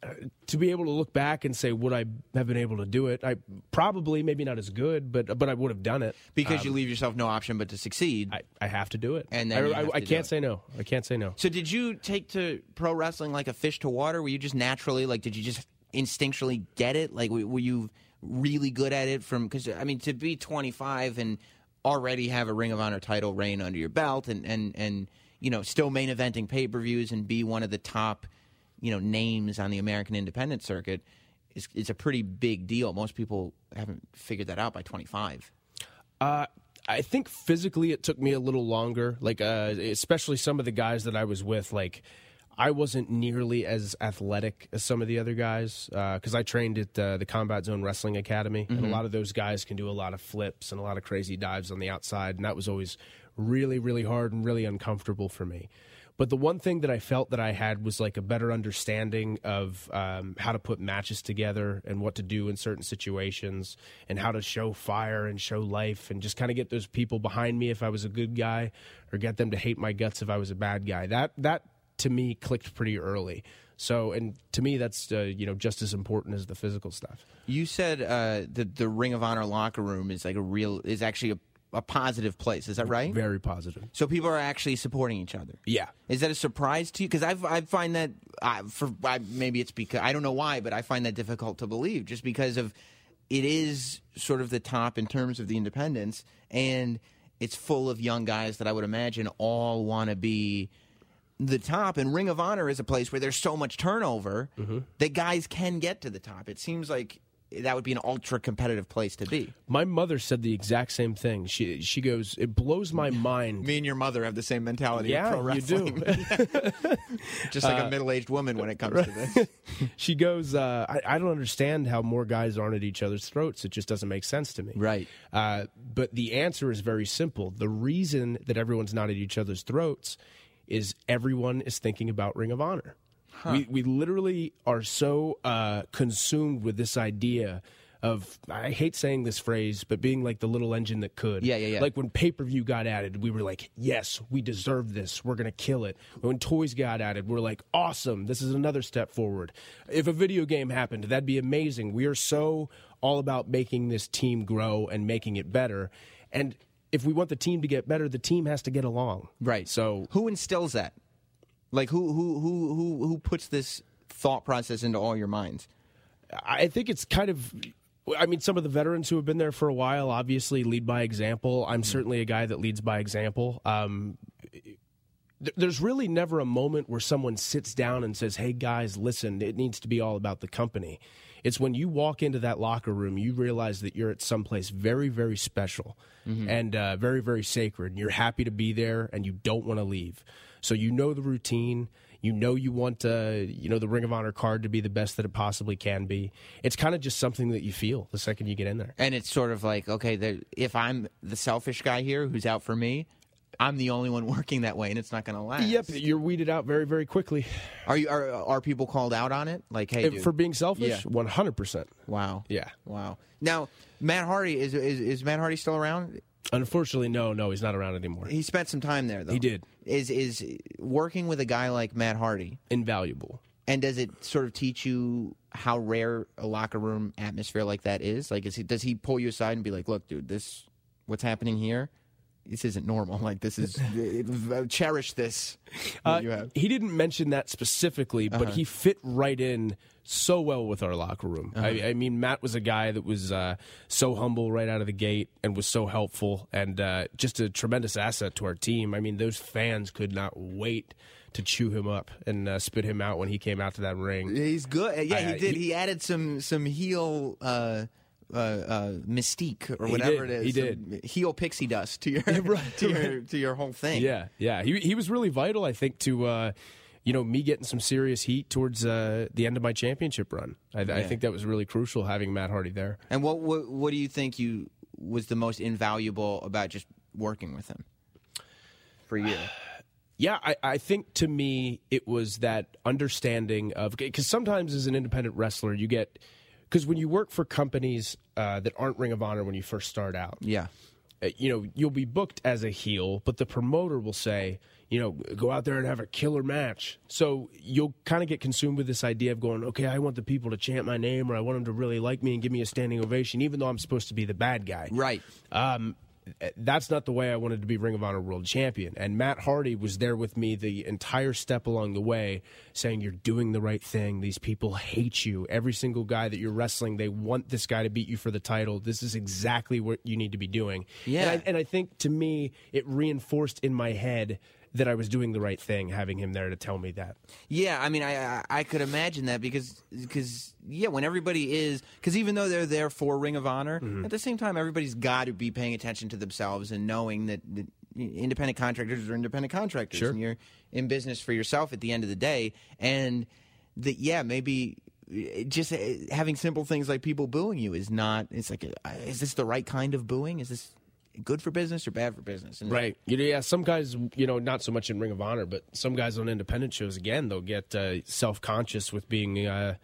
uh, to be able to look back and say, would I have been able to do it? I probably, maybe not as good, but but I would have done it. Because you leave yourself no option but to succeed. I, I have to do it. And then I, I, I can't say no. I can't say no. So did you take to pro wrestling like a fish to water? Were you just naturally like? Did you just instinctually get it? Like, were you really good at it from? Because I mean, to be 25 and already have a Ring of Honor title reign under your belt, and and and you know, still main eventing pay per views and be one of the top, you know, names on the American independent circuit is is a pretty big deal. Most people haven't figured that out by 25. Uh, I think physically it took me a little longer. Like, uh, especially some of the guys that I was with, like. I wasn't nearly as athletic as some of the other guys because I trained at uh, the Combat Zone Wrestling Academy, and a lot of those guys can do a lot of flips and a lot of crazy dives on the outside, and that was always really, really hard and really uncomfortable for me. But the one thing that I felt that I had was like a better understanding of um, how to put matches together and what to do in certain situations and how to show fire and show life and just kind of get those people behind me if I was a good guy or get them to hate my guts if I was a bad guy. That that to me clicked pretty early. So and to me that's uh, you know just as important as the physical stuff. You said uh, that the Ring of Honor locker room is like a real is actually a, a positive place. Is that right? Very positive. So people are actually supporting each other. Yeah. Is that a surprise to you? Because I I find that I, for I, maybe it's because I don't know why, but I find that difficult to believe just because of it is sort of the top in terms of the independents, and it's full of young guys that I would imagine all want to be the top. And Ring of Honor is a place where there's so much turnover that guys can get to the top. It seems like that would be an ultra competitive place to be. My mother said the exact same thing. She she goes, "It blows my mind." Me and your mother have the same mentality. Yeah, pro you do. Just like a middle-aged woman when it comes to this. she goes, uh, I, I don't understand how more guys aren't at each other's throats. It just doesn't make sense to me. Right. Uh, but the answer is very simple. The reason that everyone's not at each other's throats is everyone is thinking about Ring of Honor. We, we literally are so uh, consumed with this idea of, I hate saying this phrase, but being like the little engine that could. Yeah, yeah, yeah. Like when pay per view got added, we were like, yes, we deserve this. We're to kill it. When toys got added, we're like, awesome. This is another step forward. If a video game happened, that'd be amazing. We are so all about making this team grow and making it better. And if we want the team to get better, the team has to get along. Right. So who instills that? Like who who who who who puts this thought process into all your minds? I think it's kind of. I mean, some of the veterans who have been there for a while obviously lead by example. I'm certainly a guy that leads by example. Um, th- there's really never a moment where someone sits down and says, "Hey guys, listen, it needs to be all about the company." It's when you walk into that locker room, you realize that you're at someplace very, very special and uh, very, very sacred. And you're happy to be there, and you don't want to leave. So you know the routine. You know you want uh, you know the Ring of Honor card to be the best that it possibly can be. It's kind of just something that you feel the second you get in there. And it's sort of like, okay, if I'm the selfish guy here who's out for me, I'm the only one working that way, and it's not going to last. Yep, you're weeded out very, very quickly. Are you are are people called out on it? Like, hey, dude, For being selfish, one hundred percent. wow, Yeah. wow. Now, Matt Hardy is is is Matt Hardy still around? Unfortunately, no, no, he's not around anymore. He spent some time there, though. He did. Is is working with a guy like Matt Hardy, Invaluable. and does it sort of teach you how rare a locker room atmosphere like that is? Like, is he does he pull you aside and be like, "Look, dude, this what's happening here? This isn't normal. Like this is uh, cherish this. Uh, you have. he didn't mention that specifically, but he fit right in so well with our locker room. I, I mean, Matt was a guy that was uh, so humble right out of the gate and was so helpful and uh, just a tremendous asset to our team. I mean, those fans could not wait to chew him up and uh, spit him out when he came out to that ring. He's good. Yeah, I- he did. he- He, added some some heel. Uh, uh, mystique or He whatever did, it is. he did. heel pixie dust to your Right, to your to your whole thing. Yeah, yeah. He he was really vital, I think, to uh, you know me getting some serious heat towards uh, the end of my championship run. I, I think that was really crucial having Matt Hardy there. And what, what what do you think you was the most invaluable about just working with him for you? Yeah, I, I think to me it was that understanding of because sometimes as an independent wrestler you get because when you work for companies uh, that aren't Ring of Honor when you first start out, Yeah. uh, you know you'll be booked as a heel, but the promoter will say, you know, go out there and have a killer match. So you'll kind of get consumed with this idea of going, okay, I want the people to chant my name or I want them to really like me and give me a standing ovation, even though I'm supposed to be the bad guy. Right. Um, that's not the way I wanted to be Ring of Honor World Champion. And Matt Hardy was there with me the entire step along the way, saying, You're doing the right thing. These people hate you. Every single guy that you're wrestling, they want this guy to beat you for the title. This is exactly what you need to be doing. Yeah. And I, and I think to me, it reinforced in my head that I was doing the right thing, having him there to tell me that. Yeah, I mean, I I, I could imagine that because because yeah, when everybody is because even though they're there for Ring of Honor, Mm-hmm. at the same time, everybody's got to be paying attention to themselves and knowing that, that independent contractors are independent contractors, Sure. and you're in business for yourself at the end of the day, and that yeah, maybe. uh, Just uh, having simple things like people booing you is not. It's like, uh, is this the right kind of booing? Is this good for business or bad for business? And Right. You know, yeah, some guys, you know, not so much in Ring of Honor, but some guys on independent shows, again, they'll get uh, self conscious with being uh,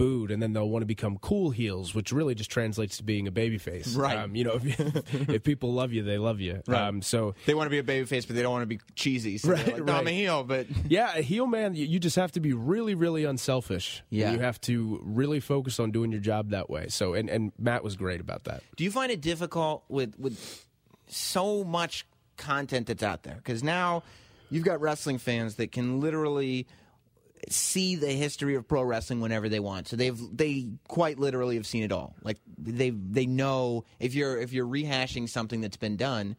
booed, and then they'll want to become cool heels, which really just translates to being a babyface. Right. Um, you know, if, if people love you, they love you. Right. Um, so. They want to be a babyface, but they don't want to be cheesy. So Right, like, no, I'm a heel, but Yeah, a heel man, you, you just have to be really, really unselfish. Yeah. You have to really focus on doing your job that way. So, and, and Matt was great about that. Do you find it difficult with with so much content that's out there? Because now you've got wrestling fans that can literally see the history of pro wrestling whenever they want. So they've they quite literally have seen it all. Like they they know if you're if you're rehashing something that's been done,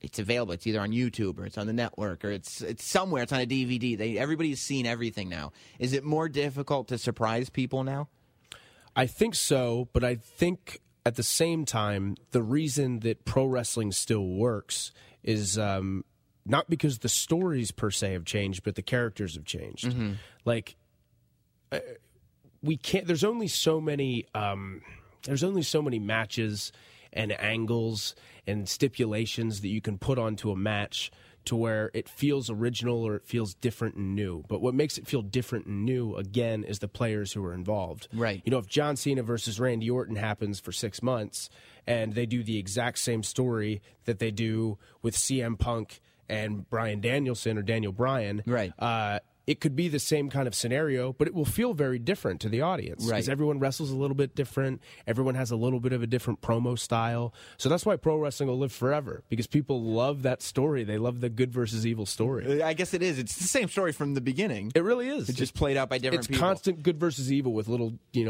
it's available. It's either on YouTube or it's on the network or it's it's somewhere. It's on a DVD. They everybody's seen everything now. Is it more difficult to surprise people now? I think so, but I think at the same time, the reason that pro wrestling still works is um, not because the stories per se have changed, but the characters have changed. Like, uh, we can't. There's only so many. Um, there's only so many matches and angles and stipulations that you can put onto a match to where it feels original or it feels different and new. But what makes it feel different and new again is the players who are involved. Right. You know, if John Cena versus Randy Orton happens for six months and they do the exact same story that they do with CM Punk and Bryan Danielson or Daniel Bryan, Right. Uh, it could be the same kind of scenario, but it will feel very different to the audience because Right. everyone wrestles a little bit different. Everyone has a little bit of a different promo style. So that's why pro wrestling will live forever because people love that story. They love the good versus evil story. I guess it is. It's the same story from the beginning. It really is. It's just played out by different it's people. constant good versus evil with little, you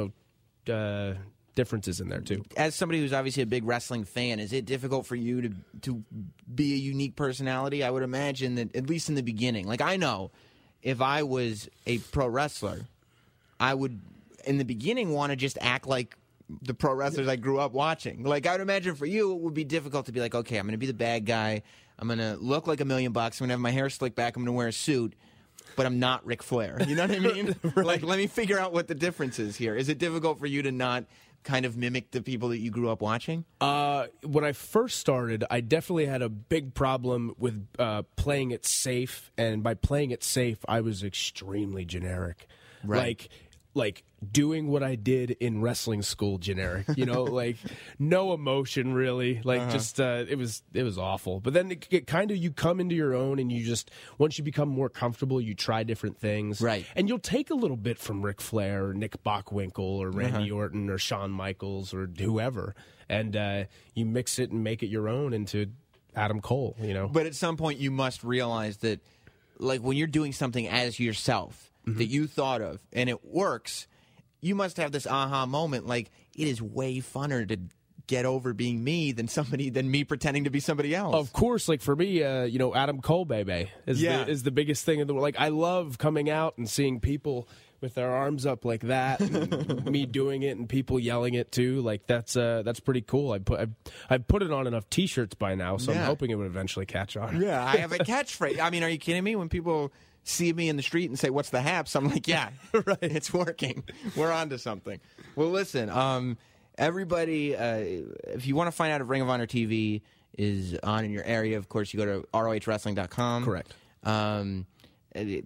know, uh, differences in there too. as somebody who's obviously a big wrestling fan, is it difficult for you to to be a unique personality? I would imagine that at least in the beginning. Like I know, if I was a pro wrestler, I would in the beginning want to just act like the pro wrestlers I grew up watching. Like I would imagine for you, it would be difficult to be like, okay, I'm going to be the bad guy. I'm going to look like a million bucks. I'm going to have my hair slicked back. I'm going to wear a suit. But I'm not Ric Flair. You know what I mean? Like, let me figure out what the difference is here. Is it difficult for you to not kind of mimic the people that you grew up watching? Uh, when I first started, I definitely had a big problem with uh, playing it safe, and by playing it safe, I was extremely generic. Right. Like, like doing what I did in wrestling school, generic. You know, like no emotion really. Like Uh-huh. just uh, it was it was awful. But then it, it kind of you come into your own, and you just once you become more comfortable, you try different things. Right. And you'll take a little bit from Ric Flair or Nick Bockwinkel or Randy Uh-huh. Orton or Shawn Michaels or whoever, and uh, you mix it and make it your own into Adam Cole. You know, But at some point, you must realize that, like, when you're doing something as yourself Mm-hmm. that you thought of and it works, you must have this aha moment. Like, it is way funner to get over being me than somebody than me pretending to be somebody else. Of course, like for me, uh, you know, Adam Cole, baby, is Yeah. the, is the biggest thing in the world. Like, I love coming out and seeing people with their arms up like that, and me doing it, and people yelling it too. Like that's uh, that's pretty cool. I put I, I put it on enough T-shirts by now, so Yeah. I'm hoping it would eventually catch on. Yeah, I have a catchphrase. I mean, are you kidding me? When people see me in the street and say, "What's the haps?" I'm like, "Yeah, right. It's working. We're on to something." Well, listen, um, everybody, uh, if you want to find out if Ring of Honor TV is on in your area, of course, you go to rohwrestling.com. Correct. Um, it- it-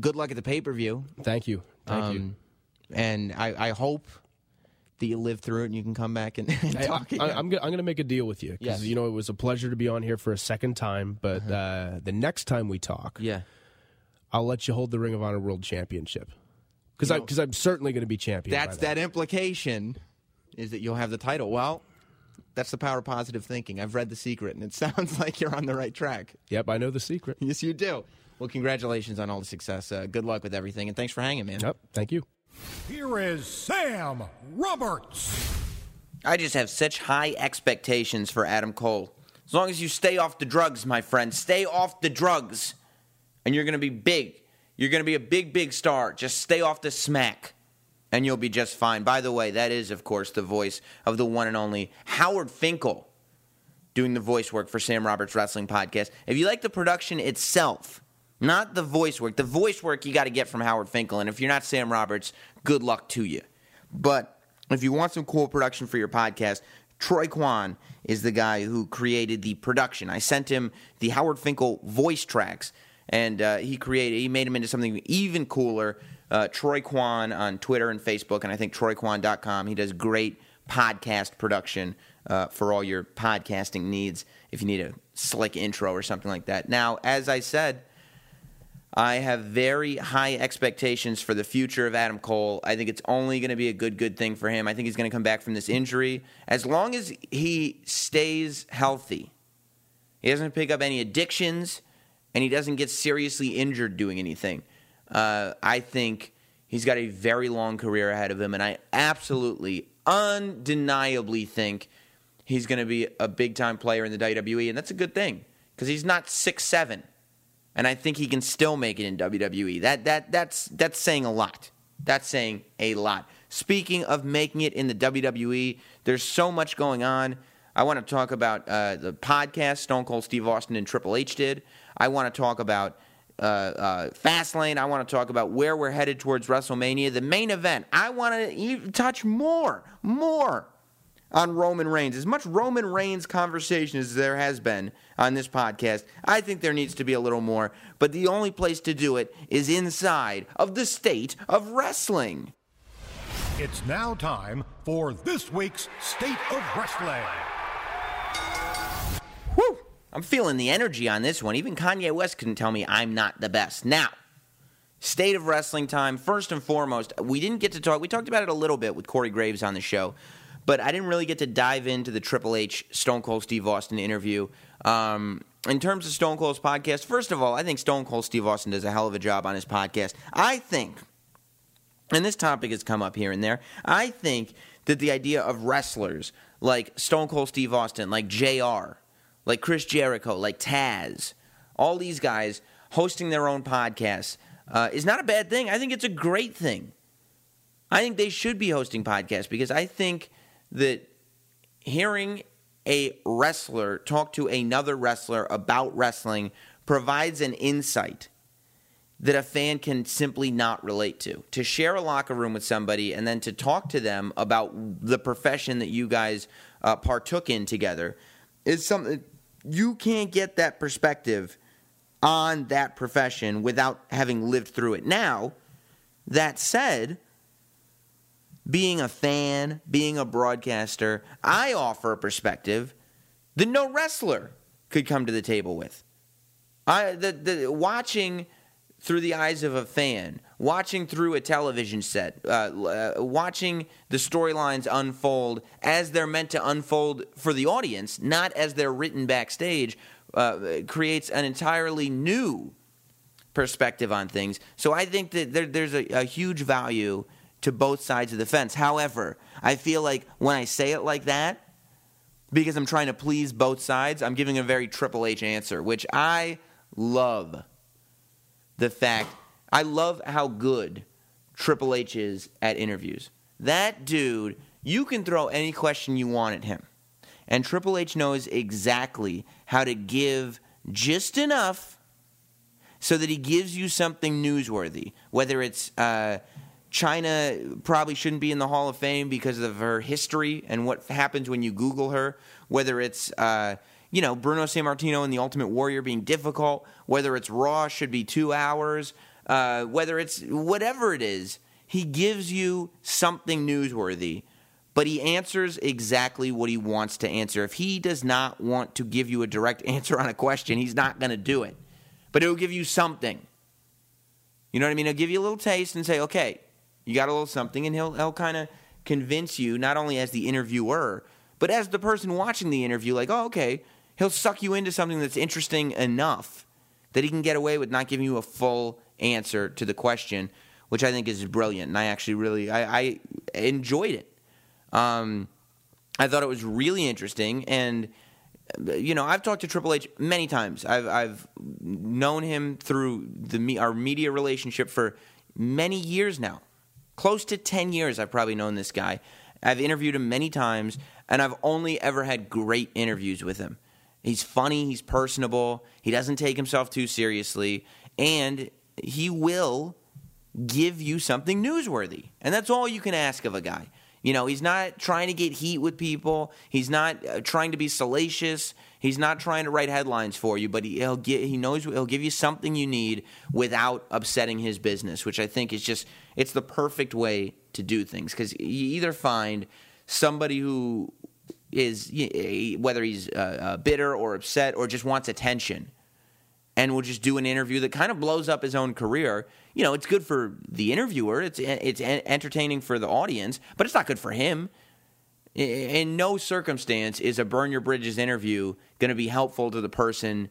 good luck at the pay per view. Thank you, thank you. Um, And I, I hope that you live through it and you can come back and, and I, talk again. am going to make a deal with you because Yes. Uh-huh. you know it was a pleasure to be on here for a second time. But uh, the next time we talk, yeah. I'll let you hold the Ring of Honor World Championship because You know- because I'm certainly going to be champion. That's then. that implication is that you'll have the title. Well, that's the power of positive thinking. I've read The Secret, and it sounds like you're on the right track. Yep, I know the secret. Yes, you do. Well, congratulations on all the success. Uh, good luck with everything, and thanks for hanging, man. Yep, thank you. Here is Sam Roberts. I just have such high expectations for Adam Cole. As long as you stay off the drugs, my friend, stay off the drugs, and you're going to be big. You're going to be a big, big star. Just stay off the smack, and you'll be just fine. By the way, that is, of course, the voice of the one and only Howard Finkel doing the voice work for Sam Roberts Wrestling Podcast. If you like the production itself, not the voice work, the voice work you got to get from Howard Finkel. And if you're not Sam Roberts, good luck to you. But if you want some cool production for your podcast, Troy Kwan is the guy who created the production. I sent him the Howard Finkel voice tracks, and uh, he created, he made him into something even cooler. Uh, Troy Kwan on Twitter and Facebook, and I think TroyKwan.com. He does great podcast production uh, for all your podcasting needs. If you need a slick intro or something like that. Now, as I said, I have very high expectations for the future of Adam Cole. I think it's only going to be a good, good thing for him. I think he's going to come back from this injury. As long as he stays healthy, he doesn't pick up any addictions, and he doesn't get seriously injured doing anything. Uh, I think he's got a very long career ahead of him, and I absolutely, undeniably think he's going to be a big time player in the WWE, and that's a good thing because he's not six seven and I think he can still make it in WWE. That that that's that's saying a lot. That's saying a lot. Speaking of making it in the WWE, there's so much going on. I want to talk about uh, the podcast Stone Cold Steve Austin and Triple H did. I want to talk about uh, uh, Fastlane. I want to talk about where we're headed towards WrestleMania. The main event. I want to touch more, more on Roman Reigns. As much Roman Reigns conversation as there has been on this podcast, I think there needs to be a little more. But the only place to do it is inside of the state of wrestling. It's now time for this week's State of Wrestling. Whew! I'm feeling the energy on this one. Even Kanye West couldn't tell me I'm not the best. Now, state of wrestling time. First and foremost, we didn't get to talk. We talked about it a little bit with Corey Graves on the show, but I didn't really get to dive into the Triple H Stone Cold Steve Austin interview. Um, in terms of Stone Cold's podcast, first of all, I think Stone Cold Steve Austin does a hell of a job on his podcast. I think, and this topic has come up here and there, I think that the idea of wrestlers like Stone Cold Steve Austin, like JR, like Chris Jericho, like Taz, all these guys hosting their own podcasts uh, is not a bad thing. I think it's a great thing. I think they should be hosting podcasts because I think that hearing a wrestler talk to another wrestler about wrestling provides an insight that a fan can simply not relate to. To share a locker room with somebody and then to talk to them about the profession that you guys uh, partook in together is something you can't get that perspective on that profession without having lived through it. Now, that said, being a fan, being a broadcaster, I offer a perspective that no wrestler could come to the table with. I the, the watching through the eyes of a fan, watching through a television set, uh, uh, watching the storylines unfold as they're meant to unfold for the audience, not as they're written backstage, uh, creates an entirely new perspective on things. So I think that there, there's a, a huge value to both sides of the fence. However, I feel like when I say it like that, because I'm trying to please both sides, I'm giving a very Triple H answer, which I love the fact I love how good Triple H is at interviews. That dude, you can throw any question you want at him. And Triple H knows exactly how to give just enough so that he gives you something newsworthy. Whether it's uh, Chyna probably shouldn't be in the Hall of Fame because of her history and what happens when you Google her, whether it's. Uh, you know, Bruno Sammartino and the Ultimate Warrior being difficult, whether it's Raw should be two hours, uh, whether it's whatever it is, he gives you something newsworthy, but he answers exactly what he wants to answer. If he does not want to give you a direct answer on a question, he's not going to do it. But will give you something. You know what I mean? He'll give you a little taste and say, okay, you got a little something, and he'll, he'll kind of convince you, not only as the interviewer, but as the person watching the interview, like, oh, okay, he'll suck you into something that's interesting enough that he can get away with not giving you a full answer to the question, which I think is brilliant. And I actually really I, I enjoyed it. Um, I thought it was really interesting, and you know I've talked to Triple H many times. I've I've known him through the our media relationship for many years now, close to ten years. I've probably known this guy. I've interviewed him many times, and I've only ever had great interviews with him. He's funny, he's personable, he doesn't take himself too seriously, and he will give you something newsworthy. And that's all you can ask of a guy. You know, he's not trying to get heat with people. He's not uh, trying to be salacious. He's not trying to write headlines for you, but he, will get, he knows he'll give you something you need without upsetting his business, which I think is just it's the perfect way to do things because you either find somebody who is whether he's uh, uh, bitter or upset or just wants attention and will just do an interview that kind of blows up his own career. You know, it's good for the interviewer, it's it's entertaining for the audience, but it's not good for him. In no circumstance is a burn your bridges interview going to be helpful to the person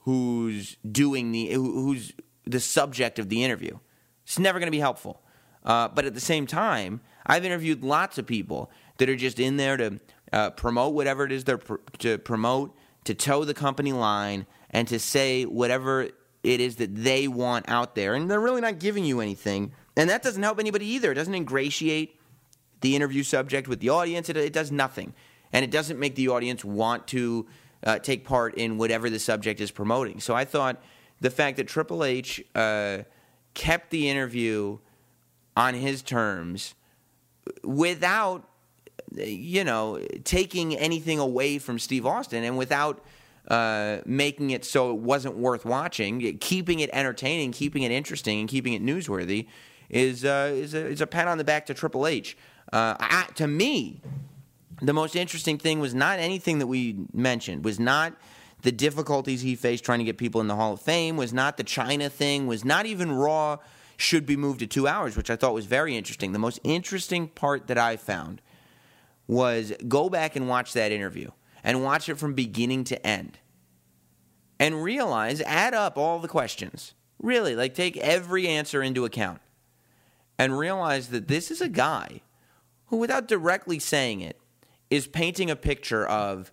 who's doing the who's the subject of the interview. It's never going to be helpful. Uh, but at the same time, I've interviewed lots of people that are just in there to uh, promote whatever it is they're pr- to promote, to toe the company line, and to say whatever it is that they want out there. And they're really not giving you anything. And that doesn't help anybody either. It doesn't ingratiate the interview subject with the audience, it, it does nothing. And it doesn't make the audience want to uh, take part in whatever the subject is promoting. So I thought the fact that Triple H uh, kept the interview on his terms without you know, taking anything away from Steve Austin and without uh, making it so it wasn't worth watching, keeping it entertaining, keeping it interesting, and keeping it newsworthy is uh, is, a, is a pat on the back to Triple H. Uh, I, to me, the most interesting thing was not anything that we mentioned. Was not the difficulties he faced trying to get people in the Hall of Fame. Was not the Chyna thing. Was not even Raw should be moved to two hours, which I thought was very interesting. The most interesting part that I found was go back and watch that interview and watch it from beginning to end and realize, add up all the questions. Really, like take every answer into account and realize that this is a guy who, without directly saying it, is painting a picture of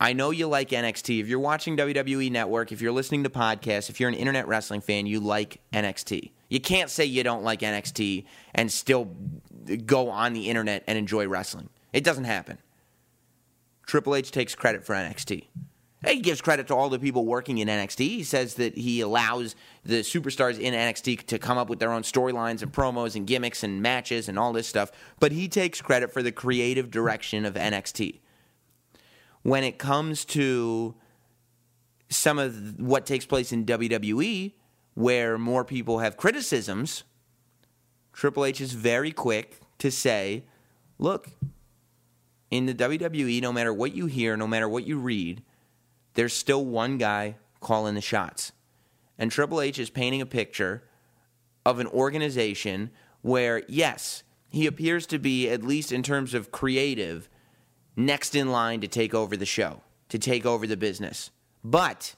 I know you like NXT. If you're watching WWE Network, if you're listening to podcasts, if you're an internet wrestling fan, you like NXT. You can't say you don't like NXT and still go on the internet and enjoy wrestling. It doesn't happen. Triple H takes credit for NXT. He gives credit to all the people working in NXT. He says that he allows the superstars in NXT to come up with their own storylines and promos and gimmicks and matches and all this stuff. But he takes credit for the creative direction of NXT. When it comes to some of what takes place in WWE, where more people have criticisms, Triple H is very quick to say, look, in the WWE, no matter what you hear, no matter what you read, there's still one guy calling the shots. and Triple H is painting a picture of an organization where, yes, he appears to be, at least in terms of creative, next in line to take over the show, to take over the business. But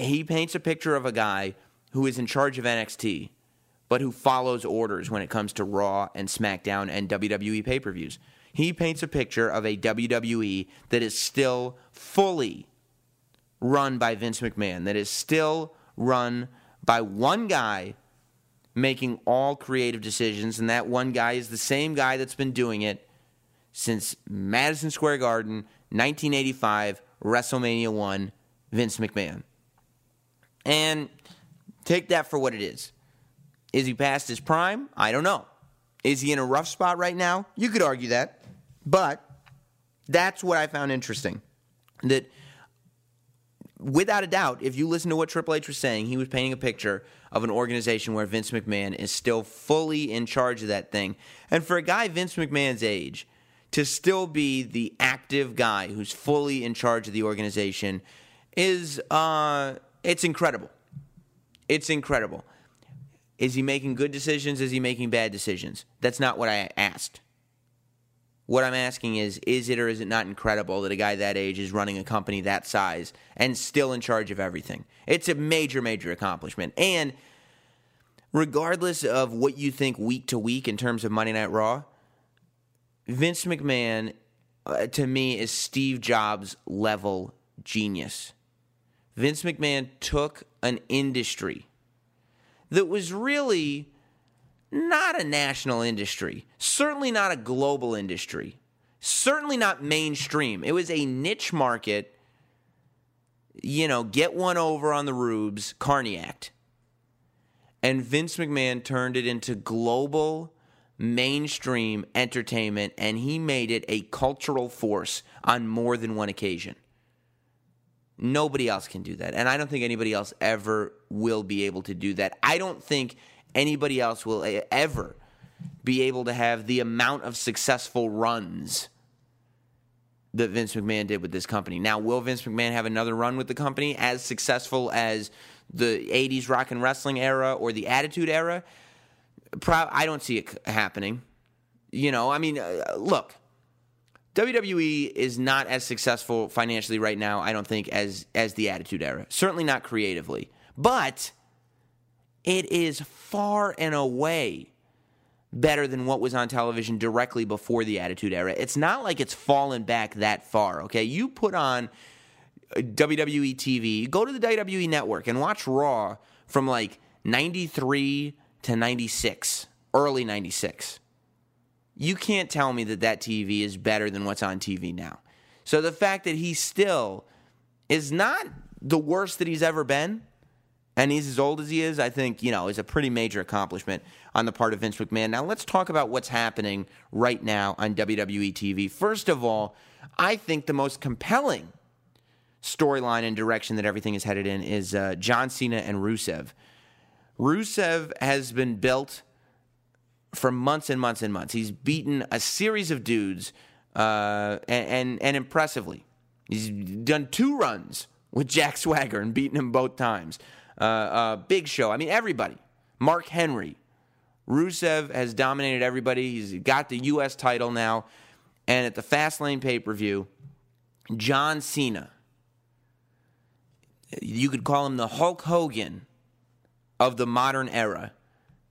he paints a picture of a guy who is in charge of NXT, but who follows orders when it comes to Raw and SmackDown and WWE pay per views. He paints a picture of a WWE that is still fully run by Vince McMahon, that is still run by one guy making all creative decisions, and that one guy is the same guy that's been doing it since Madison Square Garden, 1985, WrestleMania 1, Vince McMahon. And take that for what it is. Is he past his prime? I don't know. Is he in a rough spot right now? You could argue that. But that's what I found interesting. That without a doubt, if you listen to what Triple H was saying, he was painting a picture of an organization where Vince McMahon is still fully in charge of that thing. And for a guy Vince McMahon's age to still be the active guy who's fully in charge of the organization is uh it's incredible. It's incredible. Is he making good decisions? Is he making bad decisions? That's not what I asked. What I'm asking is, is it or is it not incredible that a guy that age is running a company that size and still in charge of everything? It's a major, major accomplishment. And regardless of what you think week to week in terms of Monday Night Raw, Vince McMahon, uh, to me, is Steve Jobs level genius. Vince McMahon took an industry that was really not a national industry, certainly not a global industry, certainly not mainstream. It was a niche market, you know, get one over on the rubes, Carney Act. And Vince McMahon turned it into global mainstream entertainment and he made it a cultural force on more than one occasion. Nobody else can do that. And I don't think anybody else ever will be able to do that. I don't think anybody else will ever be able to have the amount of successful runs that Vince McMahon did with this company. Now, will Vince McMahon have another run with the company as successful as the 80s rock and wrestling era or the Attitude era? Pro- I don't see it happening. You know, I mean, uh, look, WWE is not as successful financially right now, I don't think, as as the Attitude Era. Certainly not creatively, but it is far and away better than what was on television directly before the Attitude Era. It's not like it's fallen back that far. Okay, you put on uh, WWE TV, go to the WWE Network and watch Raw from like '93 to '96, early '96 you can't tell me that that TV is better than what's on TV now. So the fact that he still is not the worst that he's ever been, and he's as old as he is, I think, you know, is a pretty major accomplishment on the part of Vince McMahon. Now, let's talk about what's happening right now on WWE TV. First of all, I think the most compelling storyline and direction that everything is headed in is uh, John Cena and Rusev. Rusev has been built for months and months and months. He's beaten a series of dudes, uh, and, and, and impressively, he's done two runs with Jack Swagger and beaten him both times. Uh, uh, Big Show. I mean, everybody. Mark Henry. Rusev has dominated everybody. He's got the U.S. title now. And at the Fastlane pay per view, John Cena. You could call him the Hulk Hogan of the modern era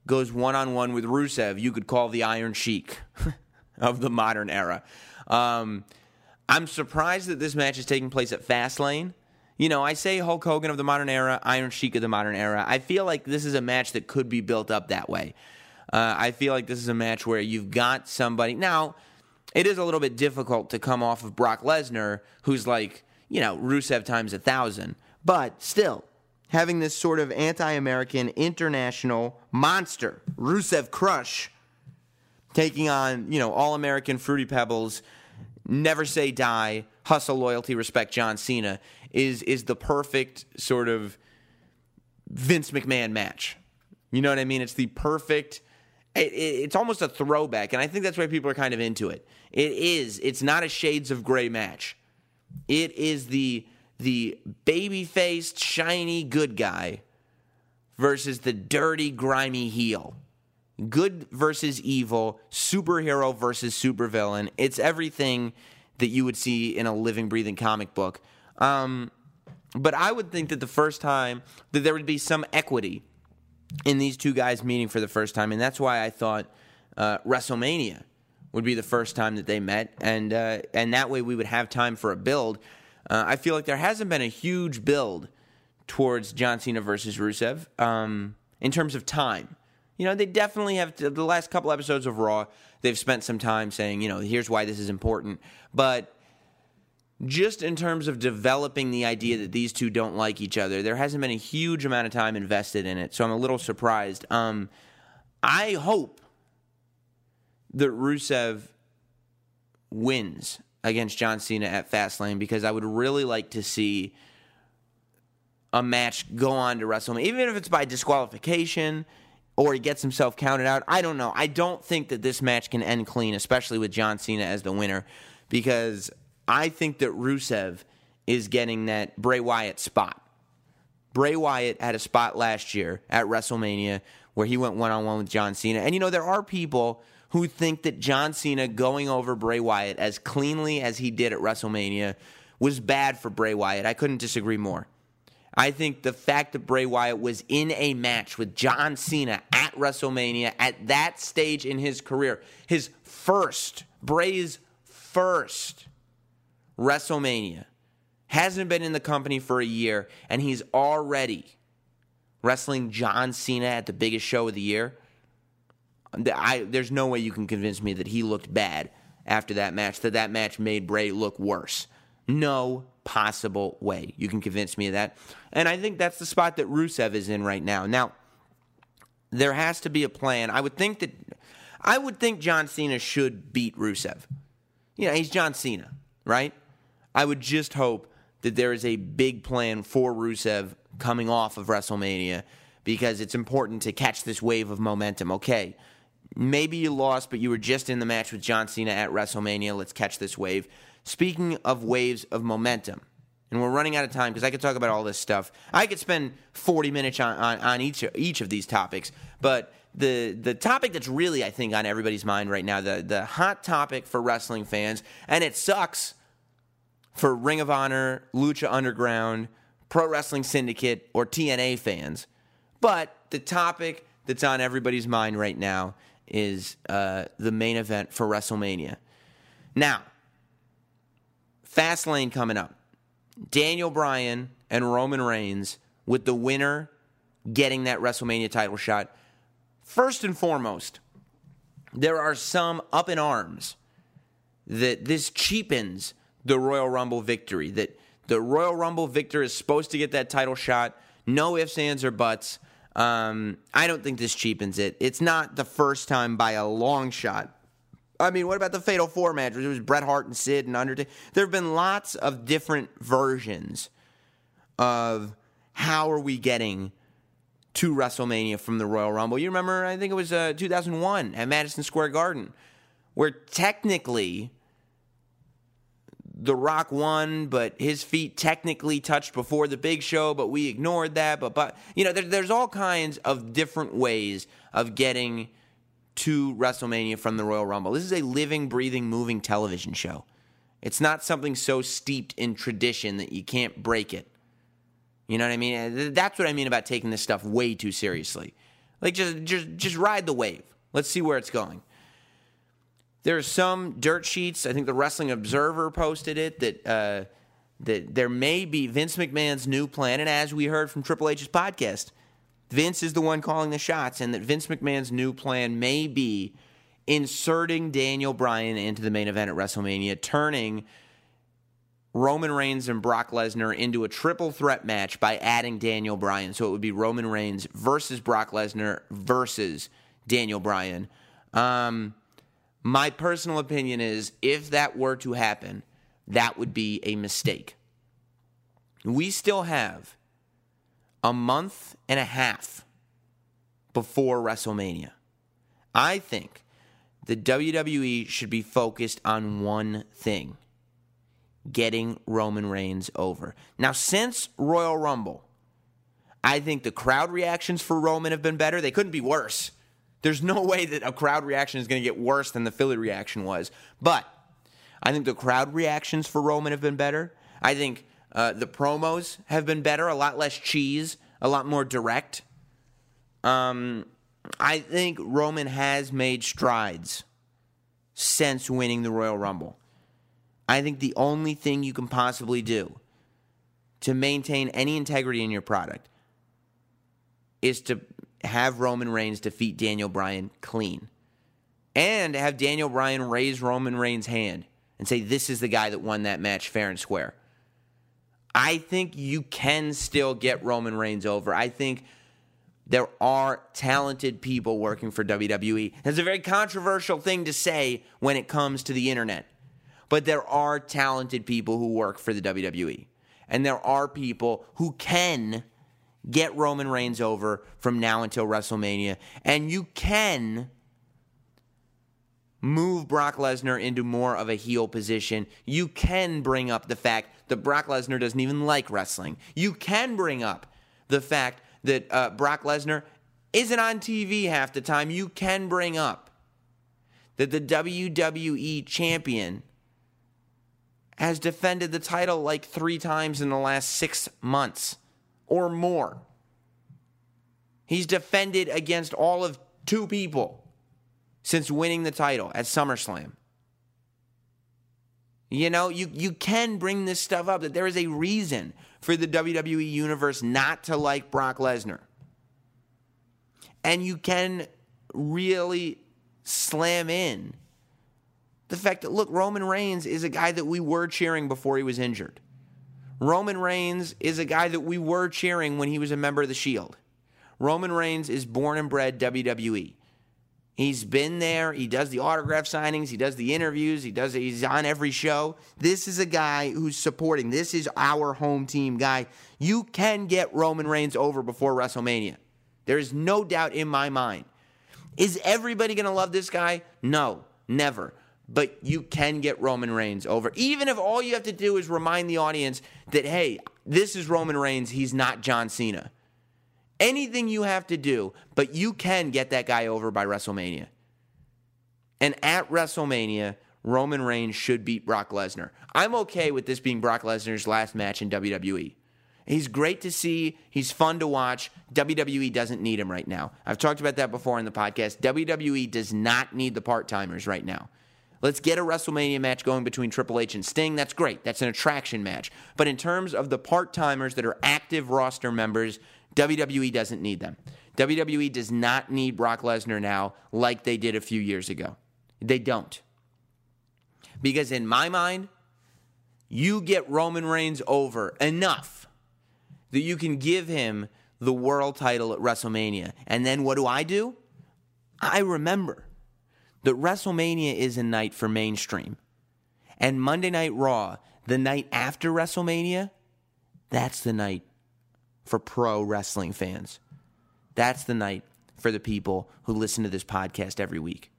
goes one on one with Rusev, you could call the Iron Sheik of the modern era. Um, I'm surprised that this match is taking place at Fastlane. You know, I say Hulk Hogan of the modern era, Iron Sheik of the modern era. I feel like this is a match that could be built up that way. Uh, I feel like this is a match where you've got somebody. Now, it is a little bit difficult to come off of Brock Lesnar, who's like, you know, Rusev times a thousand. But still, having this sort of anti American international monster, Rusev Crush, taking on, you know, all American Fruity Pebbles, never say die, hustle, loyalty, respect John Cena, is, is the perfect sort of Vince McMahon match. You know what I mean? It's the perfect. It, it, it's almost a throwback, and I think that's why people are kind of into it. It is. It's not a shades of gray match. It is the the baby faced, shiny good guy versus the dirty, grimy heel. Good versus evil, superhero versus supervillain. It's everything that you would see in a living, breathing comic book. Um, but I would think that the first time that there would be some equity in these two guys meeting for the first time, and that's why I thought uh, WrestleMania would be the first time that they met, and uh, and that way we would have time for a build. Uh, I feel like there hasn't been a huge build towards John Cena versus Rusev um, in terms of time. You know, they definitely have to, the last couple episodes of Raw. They've spent some time saying, you know, here's why this is important, but just in terms of developing the idea that these two don't like each other, there hasn't been a huge amount of time invested in it. So I'm a little surprised. Um, I hope that Rusev wins against John Cena at Fastlane because I would really like to see a match go on to WrestleMania, even if it's by disqualification or he gets himself counted out. I don't know. I don't think that this match can end clean, especially with John Cena as the winner, because I think that Rusev is getting that Bray Wyatt spot. Bray Wyatt had a spot last year at WrestleMania where he went one on one with John Cena. And you know, there are people who think that John Cena going over Bray Wyatt as cleanly as he did at WrestleMania was bad for Bray Wyatt. I couldn't disagree more. I think the fact that Bray Wyatt was in a match with John Cena at WrestleMania at that stage in his career, his first, Bray's first WrestleMania, hasn't been in the company for a year, and he's already wrestling John Cena at the biggest show of the year. I, there's no way you can convince me that he looked bad after that match, that that match made Bray look worse. No possible way you can convince me of that. And I think that's the spot that Rusev is in right now. Now, there has to be a plan. I would think that I would think John Cena should beat Rusev. You know, he's John Cena, right? I would just hope that there is a big plan for Rusev coming off of WrestleMania because it's important to catch this wave of momentum. Okay, maybe you lost, but you were just in the match with John Cena at WrestleMania. Let's catch this wave. Speaking of waves of momentum, and we're running out of time because I could talk about all this stuff. I could spend 40 minutes on, on, on each, each of these topics, but the the topic that's really I think on everybody's mind right now, the the hot topic for wrestling fans, and it sucks for Ring of Honor, Lucha Underground, Pro Wrestling Syndicate, or TNA fans. But the topic that's on everybody's mind right now is uh, the main event for WrestleMania. Now, Fastlane coming up. Daniel Bryan and Roman Reigns with the winner getting that WrestleMania title shot. First and foremost, there are some up in arms that this cheapens the Royal Rumble victory, that the Royal Rumble victor is supposed to get that title shot. No ifs, ands, or buts. Um, I don't think this cheapens it. It's not the first time by a long shot I mean, what about the Fatal Four match? It was Bret Hart and Sid and Undertaker. There have been lots of different versions of how are we getting to WrestleMania from the Royal Rumble. You remember, I think it was uh, 2001 at Madison Square Garden, where technically The Rock won, but his feet technically touched before the big show, but we ignored that. But, but you know, there, there's all kinds of different ways of getting – to WrestleMania from the Royal Rumble. This is a living, breathing, moving television show. It's not something so steeped in tradition that you can't break it. You know what I mean? That's what I mean about taking this stuff way too seriously. Like just just just ride the wave. Let's see where it's going. There's some dirt sheets. I think the Wrestling Observer posted it that uh, that there may be Vince McMahon's new plan, and as we heard from Triple H's podcast, Vince is the one calling the shots, and that Vince McMahon's new plan may be inserting Daniel Bryan into the main event at WrestleMania, turning Roman Reigns and Brock Lesnar into a triple threat match by adding Daniel Bryan. So it would be Roman Reigns versus Brock Lesnar versus Daniel Bryan. Um, my personal opinion is if that were to happen, that would be a mistake. We still have a month and a half before WrestleMania. I think the WWE should be focused on one thing getting Roman Reigns over. Now, since Royal Rumble, I think the crowd reactions for Roman have been better. They couldn't be worse. There's no way that a crowd reaction is going to get worse than the Philly reaction was. But I think the crowd reactions for Roman have been better. I think uh, the promos have been better, a lot less cheese, a lot more direct. Um, I think Roman has made strides since winning the Royal Rumble. I think the only thing you can possibly do to maintain any integrity in your product is to have Roman Reigns defeat Daniel Bryan clean. And have Daniel Bryan raise Roman Reigns' hand and say, This is the guy that won that match fair and square. I think you can still get Roman Reigns over. I think there are talented people working for WWE. It's a very controversial thing to say when it comes to the internet, but there are talented people who work for the WWE. And there are people who can get Roman Reigns over from now until WrestleMania. And you can move Brock Lesnar into more of a heel position. You can bring up the fact that Brock Lesnar doesn't even like wrestling. You can bring up the fact that uh, Brock Lesnar isn't on TV half the time. You can bring up that the WWE champion has defended the title like three times in the last six months or more. He's defended against all of two people since winning the title at SummerSlam. You know, you, you can bring this stuff up that there is a reason for the WWE Universe not to like Brock Lesnar. And you can really slam in the fact that, look, Roman Reigns is a guy that we were cheering before he was injured. Roman Reigns is a guy that we were cheering when he was a member of the Shield. Roman Reigns is born and bred WWE. He's been there. He does the autograph signings. He does the interviews. He does. He's on every show. This is a guy who's supporting. This is our home team guy. You can get Roman Reigns over before WrestleMania. There is no doubt in my mind. Is everybody going to love this guy? No, never but you can get Roman Reigns over. Even if all you have to do is remind the audience that, hey, this is Roman Reigns, he's not John Cena. Anything you have to do, but you can get that guy over by WrestleMania. And at WrestleMania, Roman Reigns should beat Brock Lesnar. I'm okay with this being Brock Lesnar's last match in WWE. He's great to see. He's fun to watch. WWE doesn't need him right now. I've talked about that before in the podcast. WWE does not need the part timers right now. Let's get a WrestleMania match going between Triple H and Sting. That's great. That's an attraction match. But in terms of the part timers that are active roster members, WWE doesn't need them. WWE does not need Brock Lesnar now like they did a few years ago. They don't. Because in my mind, you get Roman Reigns over enough that you can give him the world title at WrestleMania. And then what do I do? I remember that WrestleMania is a night for mainstream. And Monday Night Raw, the night after WrestleMania, that's the night for pro wrestling fans. That's the night for the people who listen to this podcast every week.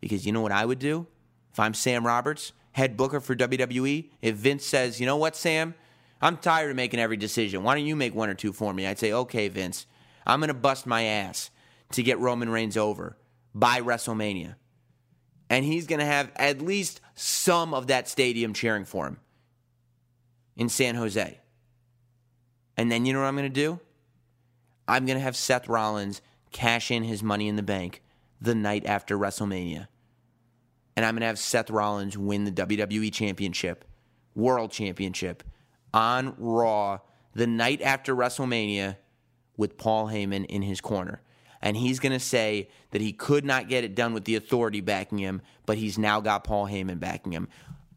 Because you know what I would do? If I'm Sam Roberts, head booker for WWE, if Vince says, you know what, Sam, I'm tired of making every decision. Why don't you make one or two for me? I'd say, okay, Vince, I'm going to bust my ass to get Roman Reigns over by WrestleMania and he's going to have at least some of that stadium cheering for him in San Jose. And then you know what I'm going to do? I'm going to have Seth Rollins cash in his money in the bank the night after WrestleMania. And I'm going to have Seth Rollins win the WWE Championship, World Championship, on Raw the night after WrestleMania with Paul Heyman in his corner and he's going to say that he could not get it done with the authority backing him, but he's now got Paul Heyman backing him.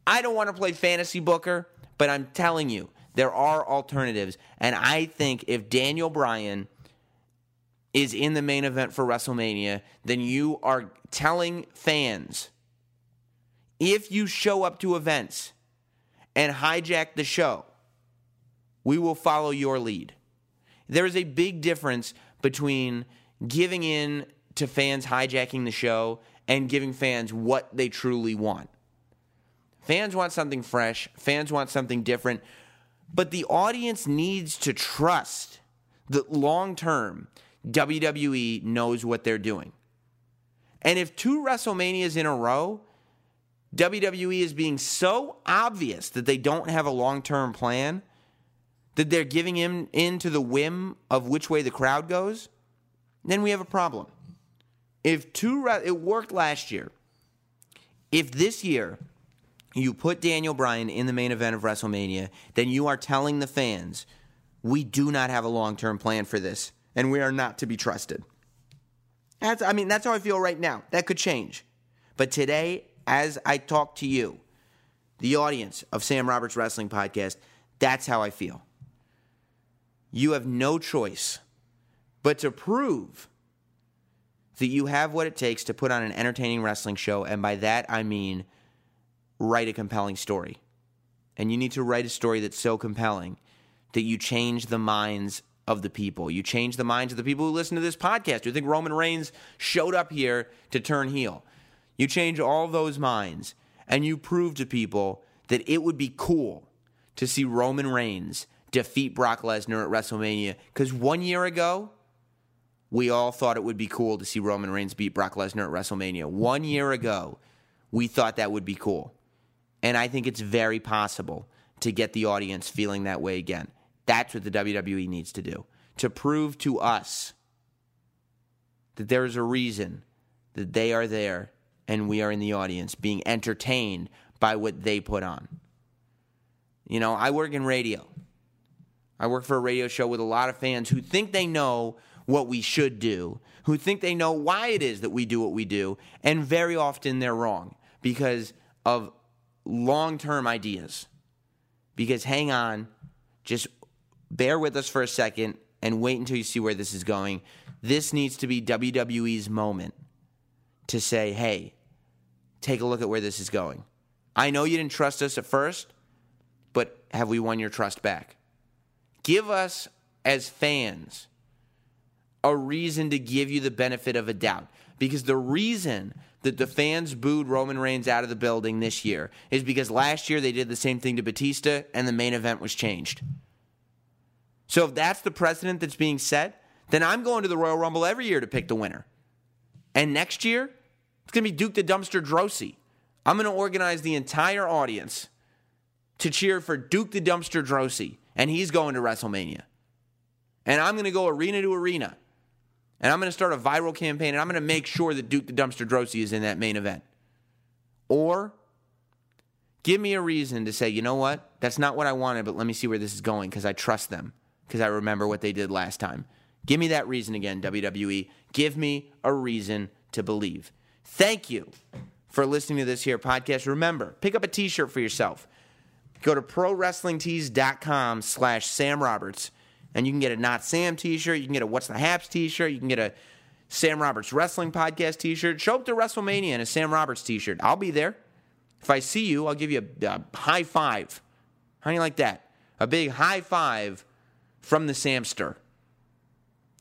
I don't want to play fantasy booker, but I'm telling you, there are alternatives. And I think if Daniel Bryan is in the main event for WrestleMania, then you are telling fans if you show up to events and hijack the show, we will follow your lead. There is a big difference between giving in to fans hijacking the show and giving fans what they truly want. Fans want something fresh, fans want something different, but the audience needs to trust that long term WWE knows what they're doing. And if two WrestleManias in a row, WWE is being so obvious that they don't have a long term plan, that they're giving in, in to the whim of which way the crowd goes, then we have a problem. If two, it worked last year. If this year you put Daniel Bryan in the main event of WrestleMania, then you are telling the fans, we do not have a long term plan for this, and we are not to be trusted. That's, I mean, that's how I feel right now. That could change. But today, as I talk to you, the audience of Sam Roberts Wrestling Podcast, that's how I feel. You have no choice but to prove that you have what it takes to put on an entertaining wrestling show. And by that, I mean write a compelling story. And you need to write a story that's so compelling that you change the minds of the people. You change the minds of the people who listen to this podcast, who think Roman Reigns showed up here to turn heel. You change all those minds and you prove to people that it would be cool to see Roman Reigns defeat Brock Lesnar at WrestleMania. Because one year ago, we all thought it would be cool to see Roman Reigns beat Brock Lesnar at WrestleMania. One year ago, we thought that would be cool. And I think it's very possible to get the audience feeling that way again. That's what the WWE needs to do to prove to us that there is a reason that they are there and we are in the audience being entertained by what they put on. You know, I work in radio. I work for a radio show with a lot of fans who think they know what we should do, who think they know why it is that we do what we do, and very often they're wrong because of long term ideas. Because hang on, just bear with us for a second and wait until you see where this is going. This needs to be WWE's moment to say, hey, take a look at where this is going. I know you didn't trust us at first, but have we won your trust back? Give us, as fans, a reason to give you the benefit of a doubt. Because the reason that the fans booed Roman Reigns out of the building this year is because last year they did the same thing to Batista and the main event was changed. So if that's the precedent that's being set, then I'm going to the Royal Rumble every year to pick the winner. And next year, it's going to be Duke the Dumpster Droese. I'm going to organize the entire audience to cheer for Duke the Dumpster Droese, and he's going to WrestleMania. And I'm going to go arena to arena and I'm going to start a viral campaign and I'm going to make sure that Duke the Dumpster Droese is in that main event. Or give me a reason to say, you know what? That's not what I wanted, but let me see where this is going because I trust them because I remember what they did last time. Give me that reason again, WWE. Give me a reason to believe. Thank you for listening to this here podcast. Remember, pick up a t-shirt for yourself. Go to prowrestlingtees.com slash Sam Roberts and you can get a Not Sam t shirt. You can get a What's the Haps t shirt. You can get a Sam Roberts Wrestling Podcast t shirt. Show up to WrestleMania in a Sam Roberts t shirt. I'll be there. If I see you, I'll give you a, a high five. How do you like that? A big high five from the Samster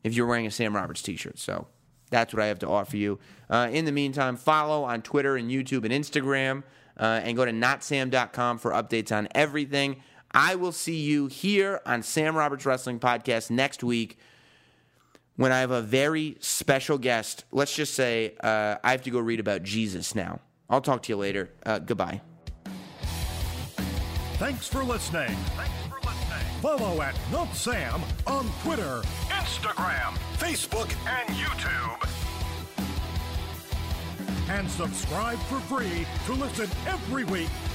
if you're wearing a Sam Roberts t shirt. So that's what I have to offer you. Uh, in the meantime, follow on Twitter and YouTube and Instagram. Uh, and go to notsam.com for updates on everything. I will see you here on Sam Roberts Wrestling Podcast next week when I have a very special guest. Let's just say uh, I have to go read about Jesus now. I'll talk to you later. Uh, goodbye. Thanks for listening. Thanks for listening. Follow at Not Sam on Twitter, Instagram, Facebook, and YouTube. And subscribe for free to listen every week